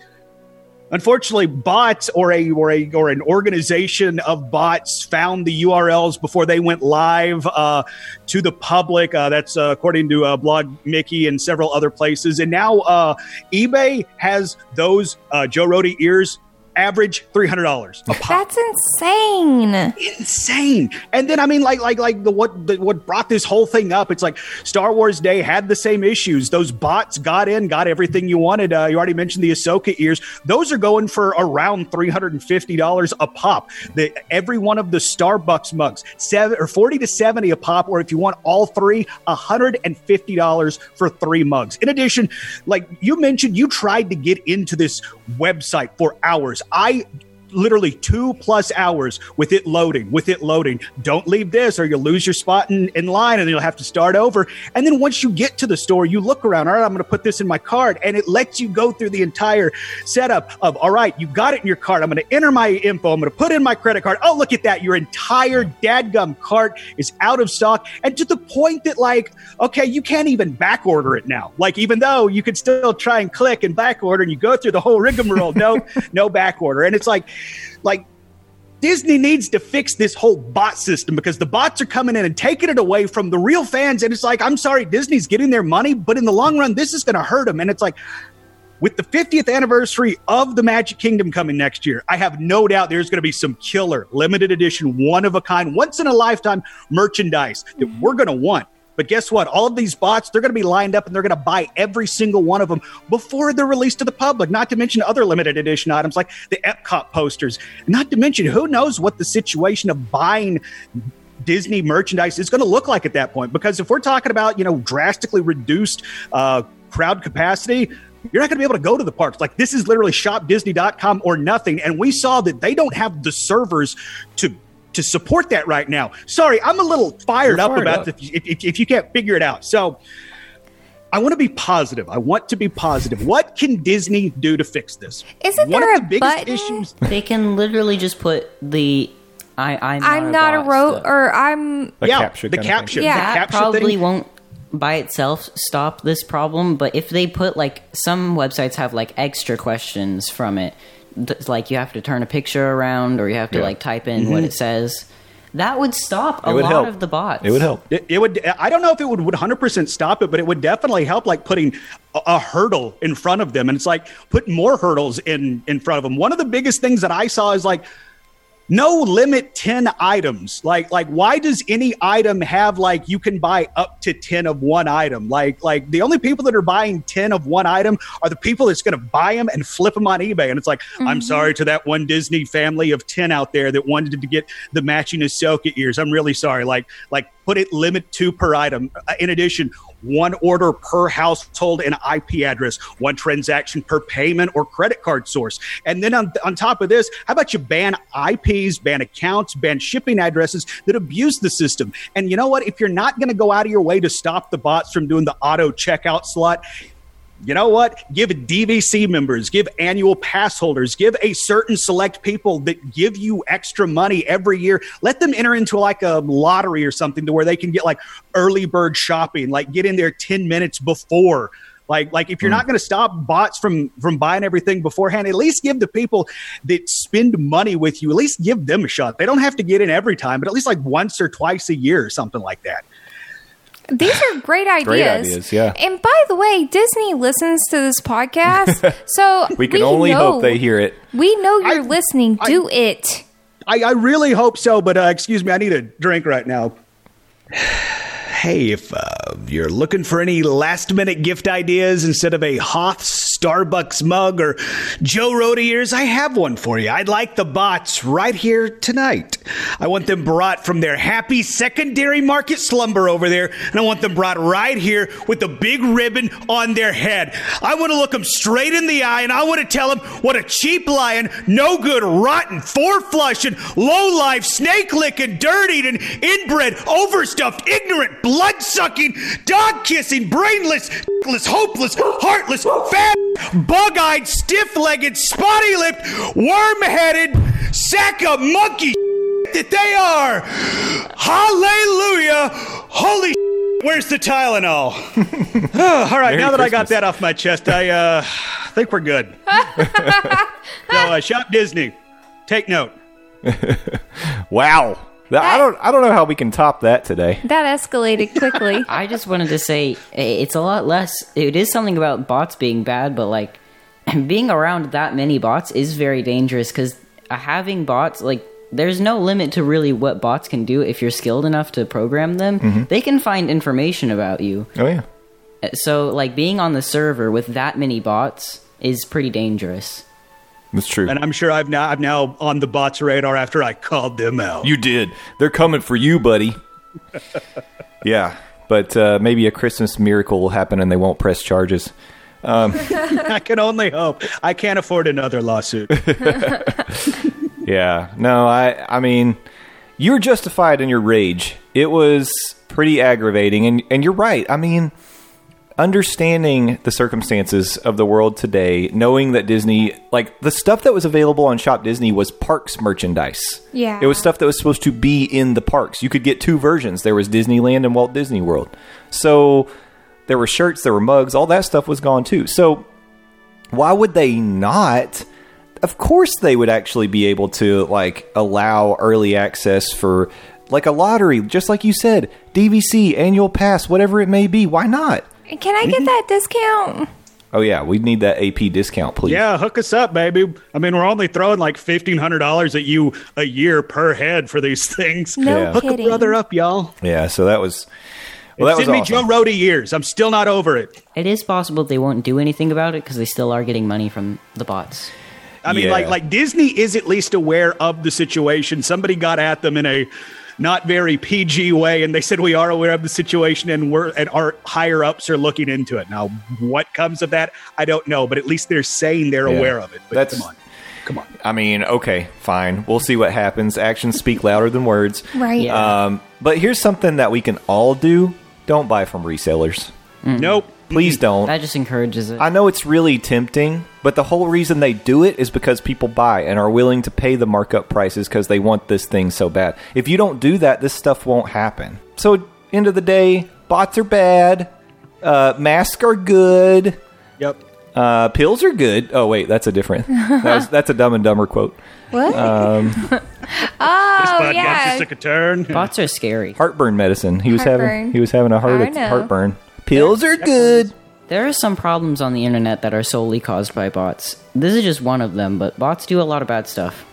Unfortunately, bots or a or a or an organization of bots found the URLs before they went live uh, to the public. Uh, that's uh, according to uh, Blog Mickey and several other places. And now uh, eBay has those uh, Joe Rohde ears average three hundred dollars a pop That's insane. insane. And then I mean, like, like, like the what the, what brought this whole thing up? It's like Star Wars Day had the same issues. Those bots got in, got everything you wanted. Uh, you already mentioned the Ahsoka ears; those are going for around three hundred and fifty dollars a pop. The every one of the Starbucks mugs, seven or forty to seventy a pop, or if you want all three, hundred and fifty dollars for three mugs. In addition, like you mentioned, you tried to get into this website for hours. I literally two plus hours with it loading, with it loading. Don't leave this or you'll lose your spot in, in line and you'll have to start over. And then once you get to the store, you look around, all right, I'm going to put this in my cart. And it lets you go through the entire setup of, all right, you got it in your cart. I'm going to enter my info. I'm going to put in my credit card. Oh, look at that. Your entire dadgum cart is out of stock. And to the point that, like, okay, you can't even back order it now. Like, even though you could still try and click and back order and you go through the whole rigmarole, (laughs) no, no back order. And it's like, like Disney needs to fix this whole bot system because the bots are coming in and taking it away from the real fans. And it's like, I'm sorry, Disney's getting their money, but in the long run, this is going to hurt them. And it's like, with the 50th anniversary of the Magic Kingdom coming next year, I have no doubt there's going to be some killer limited edition, one of a kind, once in a lifetime merchandise that we're going to want. But guess what? All of these bots, they're going to be lined up and they're going to buy every single one of them before they're released to the public, not to mention other limited edition items like the Epcot posters. Not to mention, who knows what the situation of buying Disney merchandise is going to look like at that point. Because if we're talking about, you know, drastically reduced uh, crowd capacity, you're not going to be able to go to the parks. Like this is literally shopdisney.com or nothing. And we saw that they don't have the servers to to support that right now. Sorry, I'm a little fired You're up fired about up. this if, if, if you can't figure it out. So I want to be positive. I want to be positive. What can Disney do to fix this? Isn't One there of the a biggest button? issues (laughs) They can literally just put the I I'm not, I'm not a bot road, or I'm. A yeah, CAPTCHA the kind of thing. CAPTCHA. Yeah. the that CAPTCHA probably thing. won't by itself stop this problem but if they put like some websites have like extra questions from it th- like you have to turn a picture around or you have to Yeah. like type in Mm-hmm. what it says that would stop a It would lot help. of the bots It would help. It, it would. I don't know if it would, would 100% stop it, but it would definitely help, like putting a, a hurdle in front of them, and it's like put more hurdles in in front of them. One of the biggest things that I saw is like no limit 10 items. Like like why does any item have like you can buy up to 10 of one item? Like like the only people that are buying 10 of one item are the people that's going to buy them and flip them on ebay. And it's like i'm sorry to that one disney family of 10 out there that wanted to get the matching ahsoka ears i'm really sorry. Like like put it limit two per item. Uh, in addition one order per household and ip address one transaction per payment or credit card source. And then on, on top of this how about you ban ban accounts ban shipping addresses that abuse the system and you know what if you're not going to go out of your way to stop the bots from doing the auto checkout slot you know what? Give DVC members, give annual pass holders, give a certain select people that give you extra money every year. Let them enter into like a lottery or something to where they can get like early bird shopping, like get in there 10 minutes before. Like, like if you're not going to stop bots from from buying everything beforehand, at least give the people that spend money with you, at least give them a shot. They don't have to get in every time, but at least like once or twice a year or something like that. These are great (sighs) ideas. Great ideas, yeah. And by the way, Disney listens to this podcast, (laughs) so We can only know- hope they hear it. We know you're I- listening. I- Do it. I, I really hope so, but uh, excuse me, I need a drink right now. (sighs) (sighs) Hey, if uh, you're looking for any last minute gift ideas instead of a Hoth Starbucks mug or Joe Rohde ears, I have one for you. I'd like the bots right here tonight. I want them brought from their happy secondary market slumber over there, and I want them brought right here with the big ribbon on their head. I want to look them straight in the eye, and I want to tell them what a cheap lion, no good, rotten, four flushing, low life, snake licking, dirt eating, inbred, overstuffed, ignorant, sucking, dog kissing, brainless, less, hopeless, heartless, fat, bug eyed, stiff legged, spotty lipped, worm headed, sack of monkey that they are. Hallelujah. Holy Where's the Tylenol? (laughs) Oh, all right, Merry now that I got that off my chest, I uh, think we're good. (laughs) so, uh, Shop Disney, take note. (laughs) Wow. That- I don't. I don't know how we can top that today. That escalated quickly. (laughs) I just wanted to say it's a lot less. It is something about bots being bad, but like (clears throat) being around that many bots is very dangerous because having bots, like, there's no limit to really what bots can do if you're skilled enough to program them. Mm-hmm. They can find information about you. Oh yeah. So, like, being on the server with that many bots is pretty dangerous. That's true. And I'm sure I've now I'm now on the bots radar after I called them out. You did. They're coming for you, buddy. (laughs) yeah, but uh, maybe a Christmas miracle will happen and they won't press charges. (laughs) I can only hope. I can't afford another lawsuit. (laughs) Yeah. No, I. I mean, you're justified in your rage. It was pretty aggravating, and and you're right. I mean, understanding the circumstances of the world today, knowing that Disney, like the stuff that was available on Shop Disney, was parks merchandise. Yeah. It was stuff that was supposed to be in the parks. You could get two versions. There was Disneyland and Walt Disney World. So there were shirts, there were mugs, all that stuff was gone too. So why would they not? of course they would actually be able to like allow early access for like a lottery, just like you said, DVC, annual pass, whatever it may be. Why not? Can I get mm-hmm. that discount? Oh yeah, we'd need that AP discount, please. Yeah, hook us up, baby. I mean, we're only throwing like fifteen hundred dollars at you a year per head for these things. No Yeah. Hook a brother up, y'all. Yeah, so that was well, that was Send me awesome. Joe Rohde years. I'm still not over it. It is possible they won't do anything about it because they still are getting money from the bots. I mean, Yeah. like like Disney is at least aware of the situation. Somebody got at them in a not very PG way, and they said we are aware of the situation, and we're and our higher ups are looking into it. Now, what comes of that, I don't know, but at least they're saying they're Yeah. aware of it. But That's- come on, come on. I mean, okay, fine. We'll see what happens. Actions speak louder than words. Right. Yeah. Um, but here's something that we can all do: don't buy from resellers. Nope. Please (clears throat) don't. That just encourages it. I know it's really tempting, but the whole reason they do it is because people buy and are willing to pay the markup prices because they want this thing so bad. If you don't do that, this stuff won't happen. So, end of the day, bots are bad, uh, masks are good, Yep. uh, pills are good. Oh wait, that's a different. That was, that's a Dumb and Dumber quote. What? (laughs) this oh podcast yeah. just took a turn. Bots are scary. Heartburn medicine. He was having he was having a heart I know. heartburn. Pills are good. There are some problems on the internet that are solely caused by bots. This is just one of them, but bots do a lot of bad stuff.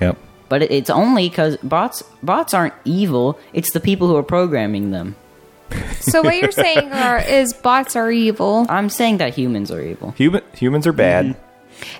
Yep. But it- it's only because bots bots aren't evil. It's the people who are programming them. (laughs) So what you're saying are is bots are evil. I'm saying that humans are evil. Human humans are bad. Mm-hmm.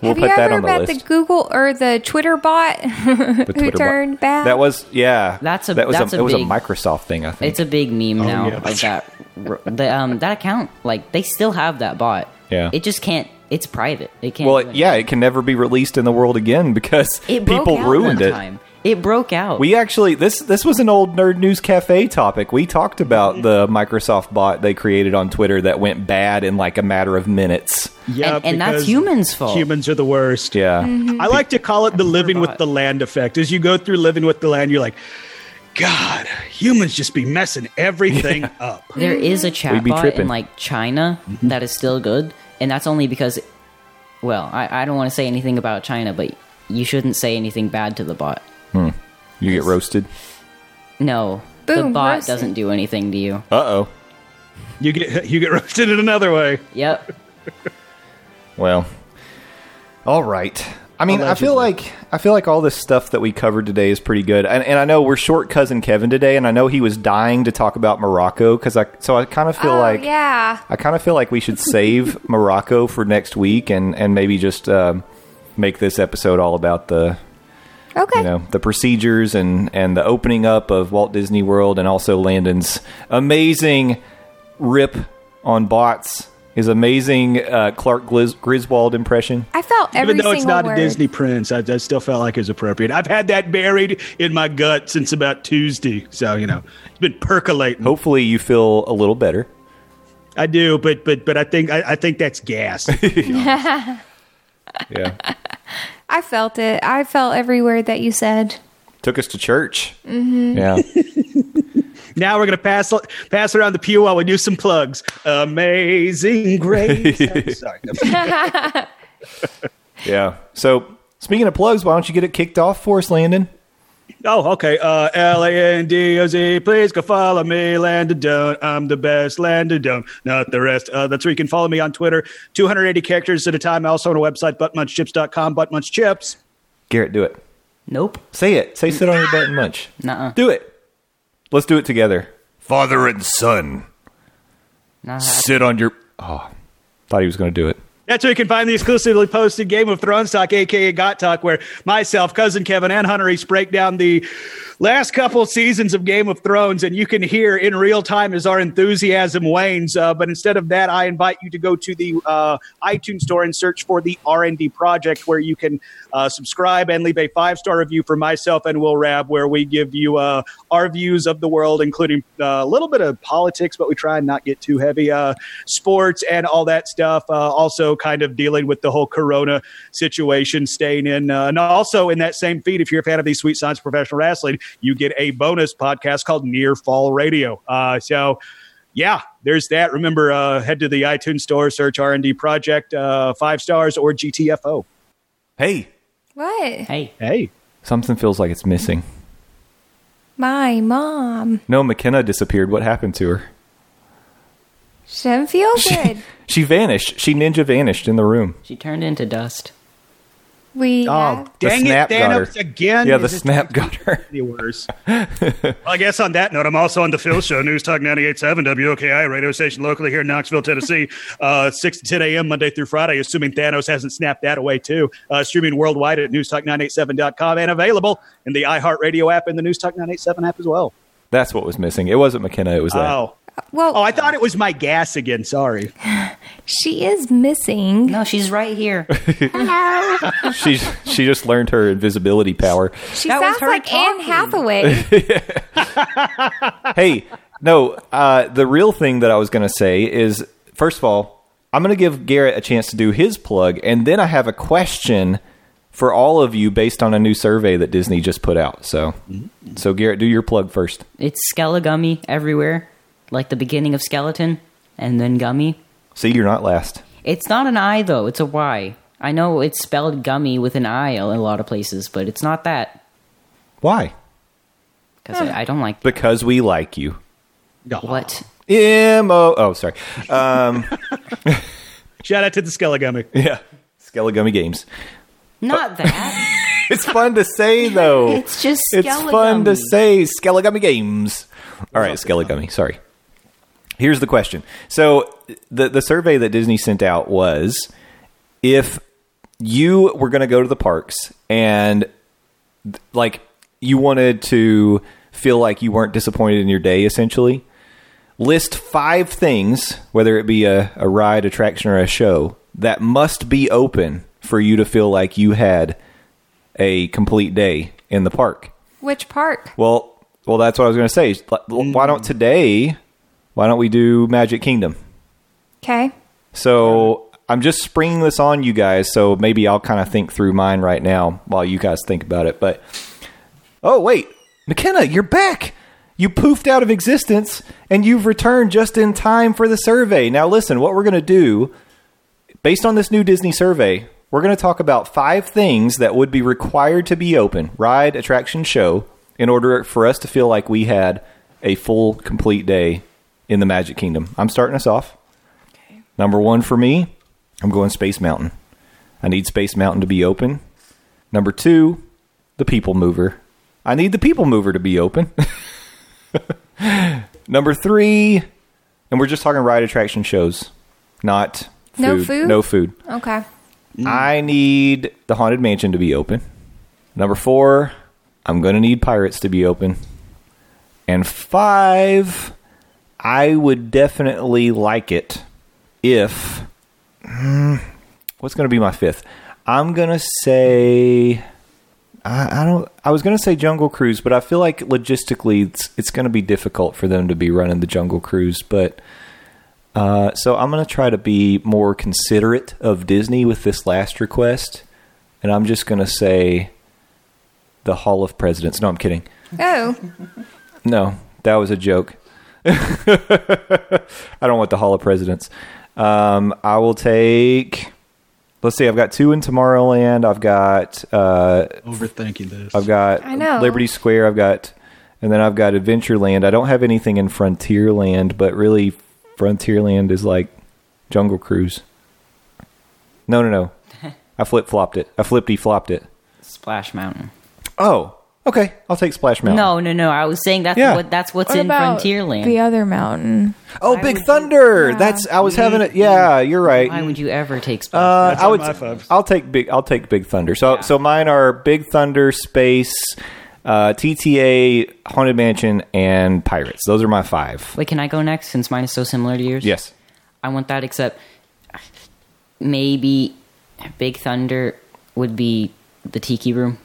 We'll Have put you that ever on the met list. the Google or the Twitter bot (laughs) The who Twitter bot. turned bad? That was yeah. That's a- that was that's a, a it was a big- Microsoft thing. I think It's a big meme oh, now yeah. of that the, um, that account. Like they still have that bot. Yeah. It just can't. It's private. It can't. well, it, yeah, it can never be released in the world again because It people ruined it. Time. It broke out. We actually this this was an old Nerd News Cafe topic. We talked about the Microsoft bot they created on Twitter that went bad in like a matter of minutes. Yeah, and, and that's humans' fault. Humans are the worst. Yeah. I like to call it the living with the land effect. As you go through living with the land, you're like, God, humans just be messing everything (laughs) up. There is a We chatbot in like China that is still good, and that's only because, well, I, I don't want to say anything about China, but you shouldn't say anything bad to the bot. You get roasted. No, the bot roasted. doesn't do anything to you. Uh oh. You get you get roasted in another way. Yep. Well, all right. I mean, I feel like I feel like all this stuff that we covered today is pretty good, and, and I know we're short cousin Kevin today, and I know he was dying to talk about Morocco because I so I kind of feel oh like yeah. I kind of feel like we should save (laughs) Morocco for next week, and and maybe just um, make this episode all about the Okay. you know the procedures and and the opening up of Walt Disney World, and also Landon's amazing rip on bots, his amazing uh, Clark Gliz- Griswold impression. I felt every Even though it's not word. a Disney prince, I, I still felt like it was appropriate. I've had that buried in my gut since about Tuesday, so you know it's been percolating. Hopefully, you feel a little better. I do, but but but I think I, I think that's gas. (laughs) Yeah, I felt it. I felt every word that you said. took us to church. Yeah, (laughs) now we're gonna pass pass around the pew while we do some plugs. Amazing (laughs) grace. (laughs) Sorry. (laughs) yeah. So speaking of plugs, why don't you get it kicked off for us, Landon? Oh, okay. Uh, L A N D O Z. Please go follow me, Landon Doan. I'm the best, Landon Doan. Not the rest. Uh, that's where you can follow me on Twitter. 280 characters at a time. I also on a website, buttmunchchips.com. Buttmunchchips. Garrett, do it. Nope. Say it. Say sit on your butt and munch. Nuh-uh. Do it. Let's do it together. Father and son, Not sit on your. Oh, thought he was going to do it. That's where you can find the exclusively posted Game of Thrones talk, aka Got Talk, where myself, cousin Kevin, and Hunter East break down the last couple seasons of Game of Thrones, and you can hear in real time as our enthusiasm wanes. Uh, but instead of that, I invite you to go to the uh, iTunes store and search for the R and D Project, where you can uh, subscribe and leave a five star review for myself and Will Rab, where we give you uh, our views of the world, including uh, a little bit of politics, but we try and not get too heavy, uh, sports and all that stuff. Uh, also, kind of dealing with the whole Corona situation, staying in, uh, and also in that same feed, if you're a fan of the Sweet Science Professional Wrestling, you get a bonus podcast called Near Fall Radio. Uh, so yeah, there's that. Remember, uh, head to the iTunes store, search R and D Project, uh, five stars or GTFO. Hey, What? Hey, Hey. Something feels like it's missing. My mom. No, McKenna disappeared. What happened to her? (laughs) She doesn't feel good. She vanished. She ninja vanished in the room. she turned into dust. We Oh, have- The dang snap it, got her. Thanos again. Yeah, the Is it snap got her. any worse? (laughs) well, I guess on that note, I'm also on the Phil Show, News Talk 98.7 WOKI, radio station locally here in Knoxville, Tennessee, uh, 6 to 10 a.m. Monday through Friday, assuming Thanos hasn't snapped that away too. Uh, streaming worldwide at newstalk987.com and available in the iHeartRadio app and the News Talk 987 app as well. That's what was missing. It wasn't McKenna. It was that. Oh. Well, Oh, I thought it was my gas again. Sorry. she is missing. No, she's right here. (laughs) she's she just learned her invisibility power. She That was sounds her like Anne. Hathaway. (laughs) hey, no, uh, the real thing that I was going to say is first of all, I'm going to give Garrett a chance to do his plug, and then I have a question for all of you based on a new survey that Disney just put out. So, so Garrett, do your plug first. It's Skelegummy everywhere, like the beginning of skeleton, and then gummy. See, you're not last. It's not an I though; it's a Y. I know it's spelled gummy with an I in a lot of places, but it's not that Why? because I, I don't like Because we like you. what. M O. Oh, sorry. Um, (laughs) Shout out to the Skelligummy. yeah, Skelligummy Games. Not that. (laughs) It's fun to say though. It's just It's fun to say Skelligummy Games. All right, Skelligummy. Sorry. Here's the question. So the the survey that Disney sent out was if you were going to go to the parks and like you wanted to feel like you weren't disappointed in your day essentially list five things whether it be a, a ride attraction or a show that must be open for you to feel like you had a complete day in the park Which park? well well that's what i was going to say why don't mm. today why don't we do magic kingdom Okay. so I'm just springing this on you guys, so maybe I'll kind of think through mine right now while you guys think about it. But oh wait, McKenna, you're back. You poofed out of existence, and you've returned just in time for the survey. Now listen, what we're gonna do, based on this new Disney survey, we're gonna talk about five things that would be required to be open, ride, attraction, show, in order for us to feel like we had a full, complete day in the Magic Kingdom. I'm starting us off. Number one for me, I'm going Space Mountain. I need Space Mountain to be open. Number two, the People Mover. I need the People Mover to be open. (laughs) Number three, and we're just talking ride attraction shows, not food. No food? No food. Okay. I need the Haunted Mansion to be open. Number four, I'm going to need Pirates to be open. And five, I would definitely like it if. What's going to be my fifth? I'm going to say. I, I don't. I was going to say Jungle Cruise, but I feel like logistically it's, it's going to be difficult for them to be running the Jungle Cruise. But uh, so I'm going to try to be more considerate of Disney with this last request, and I'm just going to say the Hall of Presidents. No, I'm kidding. Oh, No, that was a joke. (laughs) I don't want the Hall of Presidents. Um, I will take. Let's see. I've got two in Tomorrowland. I've got. Uh, Overthinking this. I've got I know. Liberty Square. I've got, and then I've got Adventureland. I don't have anything in Frontierland, but really, Frontierland is like Jungle Cruise. No, no, no. (laughs) I flip flopped it. I flippy flopped it. Splash Mountain. Oh, okay. I'll take Splash Mountain. No, no, no. I was saying that's Yeah. what that's what's What in about Frontierland. the other mountain? Oh, Why Big would you- Thunder. Yeah. That's. I was having it. Yeah, you're right. Why would you ever take Splash? Uh, That's I on would. my five. I'll take big. I'll take Big Thunder. So Yeah. so mine are Big Thunder, Space, uh, TTA, Haunted Mansion, and Pirates. Those are my five. Wait, can I go next since mine is so similar to yours? Yes. I want that, except maybe Big Thunder would be the Tiki Room.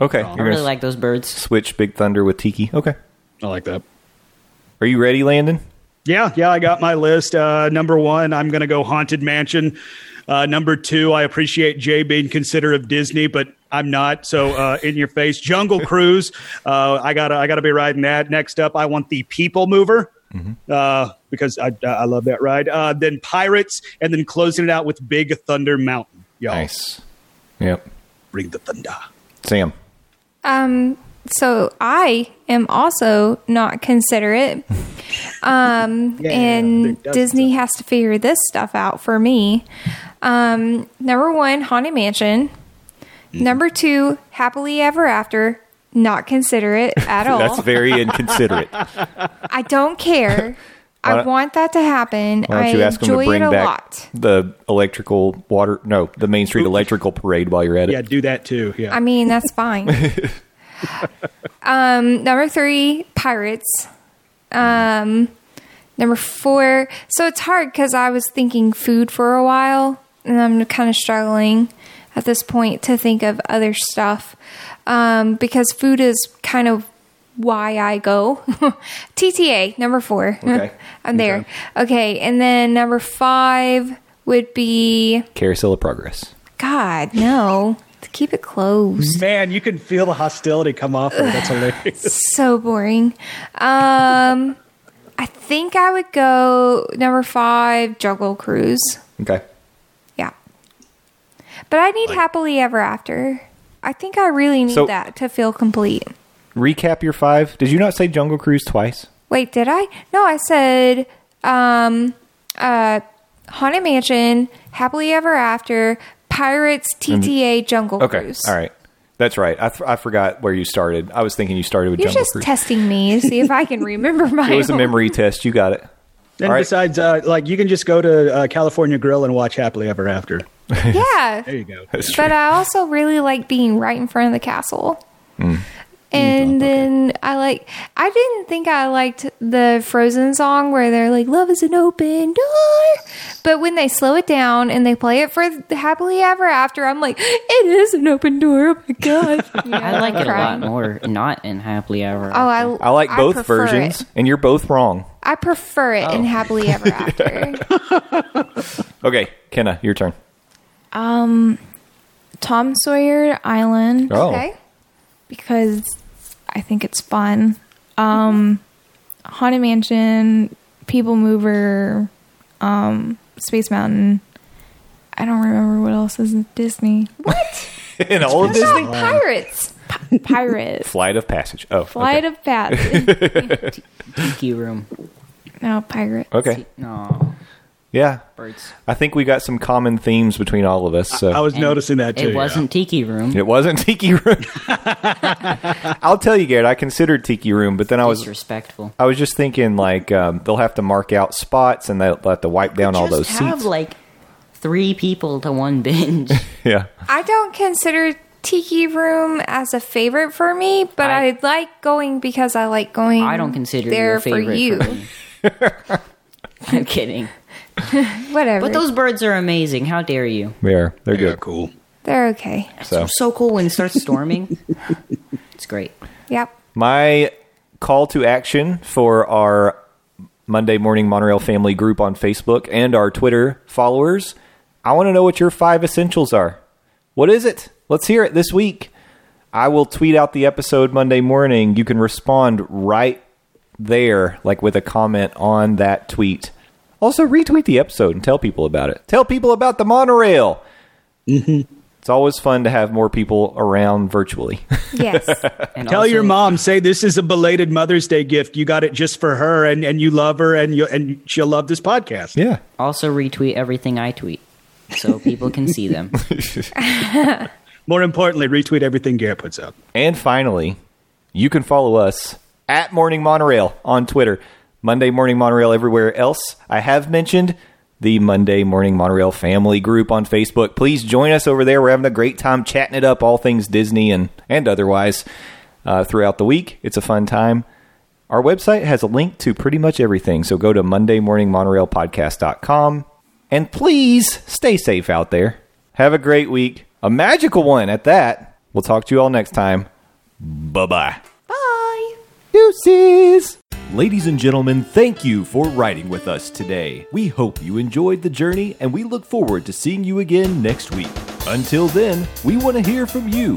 Okay. I really like those birds. switch Big Thunder with Tiki. Okay. I like that. Are you ready, Landon? Yeah, yeah, I got my list. Uh, number one, I'm going to go Haunted Mansion. Uh, number two, I appreciate Jay being considerate of Disney, but I'm not. So uh, in your face, Jungle (laughs) Cruise. Uh, I gotta, I gotta be riding that. Next up, I want the People Mover. Uh, because I, I love that ride. Uh, then Pirates, and then closing it out with Big Thunder Mountain. Y'all. Nice. Yep. Bring the thunder. Sam. Um, so I am also not considerate. Um, (laughs) Yeah, and big dust Disney has to figure this stuff out for me. Um, number one, Haunted Mansion. Mm. Number two, Happily Ever After. Not considerate at (laughs) all. That's very inconsiderate. (laughs) I don't care. Why I want that to happen. Why don't I you ask them enjoy to bring it a back lot. the electrical water? No, the Main Street Electrical Parade while you're at it. Yeah, do that too. Yeah. I mean, that's fine. (laughs) um, number three, Pirates. Um, number four. So it's hard because I was thinking food for a while, and I'm kind of struggling at this point to think of other stuff um, because food is kind of why I go. (laughs) TTA number four. Okay. (laughs) I'm there. Okay, and then number five would be Carousel of Progress. God no. To keep it closed. Man, you can feel the hostility come off her. That's (sighs) hilarious. so boring. Um, I think I would go number five, Juggle Cruise. Okay. Yeah, but I need happily ever after. I think I really need So- that to feel complete. Recap your five. Did you not say Jungle Cruise twice? Wait, did I? No, I said um, uh, Haunted Mansion, Happily Ever After, Pirates, TTA, Jungle Okay. Cruise. All right. That's right. I, f- I forgot where you started. I was thinking you started with You're Jungle just Cruise. testing me to (laughs) see if I can remember my. it was a memory test. You got it. And All right. besides, uh, like you can just go to uh, California Grill and watch Happily Ever After. (laughs) Yeah, There you go. That's true. But I also really like being right in front of the castle. Mm. And then I like, I didn't think I liked the Frozen song where they're like, love is an open door. But when they slow it down and they play it for the happily ever after, I'm like, it is an open door. Oh my God. You (laughs) know, I like I'm it a lot more not in Happily Ever. After. Oh, I, I like both prefer versions, it. and you're both wrong. I prefer it Oh. in happily (laughs) ever after. Okay, Kenna, your turn. Um, Tom Sawyer Island Oh, Okay. because I think it's fun. Um, Haunted Mansion, People Mover, um, Space Mountain. I don't remember what else is in Disney. What? (laughs) In all of What Disney. about pirates? Pirate, Flight of Passage. Oh, Flight okay. of Passage. (laughs) Tiki Room. no, pirate. Okay, No, yeah. birds. I think we got some common themes between all of us. So I was And noticing that too. It yeah. wasn't Tiki Room. It wasn't Tiki Room. (laughs) I'll tell you, Garrett. I considered Tiki Room, but then I was disrespectful. I was just thinking like um, they'll have to mark out spots and they'll have to wipe down all those Just have seats. like three people to one binge. (laughs) yeah, I don't consider Tiki Room as a favorite for me, but I, I- like going because I like going. I don't consider there you a favorite for you. me. (laughs) I'm kidding. (laughs) Whatever, But those birds are amazing. How dare you? they're they're Yeah, good. cool. they're okay. So So cool when it starts storming. (laughs) it's great. Yep. my call to action for our Monday Morning Monorail Family group on Facebook and our Twitter followers. I want to know what your five essentials are. What is it? Let's hear it this week. I will tweet out the episode Monday morning. You can respond right there, like with a comment on that tweet. Also, retweet the episode and tell people about it. Tell people about the monorail. Mm-hmm. It's always fun to have more people around virtually. (laughs) Yes. And Tell also- your mom, say this is a belated Mother's Day gift. You got it just for her, and, and you love her, and you and she'll love this podcast. yeah. Also retweet everything I tweet, so people can see them. (laughs) (laughs) More importantly, retweet everything Garrett puts up. And finally, you can follow us at Morning Monorail on Twitter, Monday Morning Monorail everywhere else. I have mentioned the Monday Morning Monorail family group on Facebook. Please join us over there. We're having a great time chatting it up, all things Disney and, and otherwise, uh, throughout the week. It's a fun time. Our website has a link to pretty much everything, so go to Monday Morning Monorail mondaymorningmonorailpodcast.com. And please stay safe out there. Have a great week. A magical one at that. We'll talk to you all next time. Bye bye. Bye. Deuces. Ladies and gentlemen, thank you for riding with us today. We hope you enjoyed the journey and we look forward to seeing you again next week. Until then, we want to hear from you.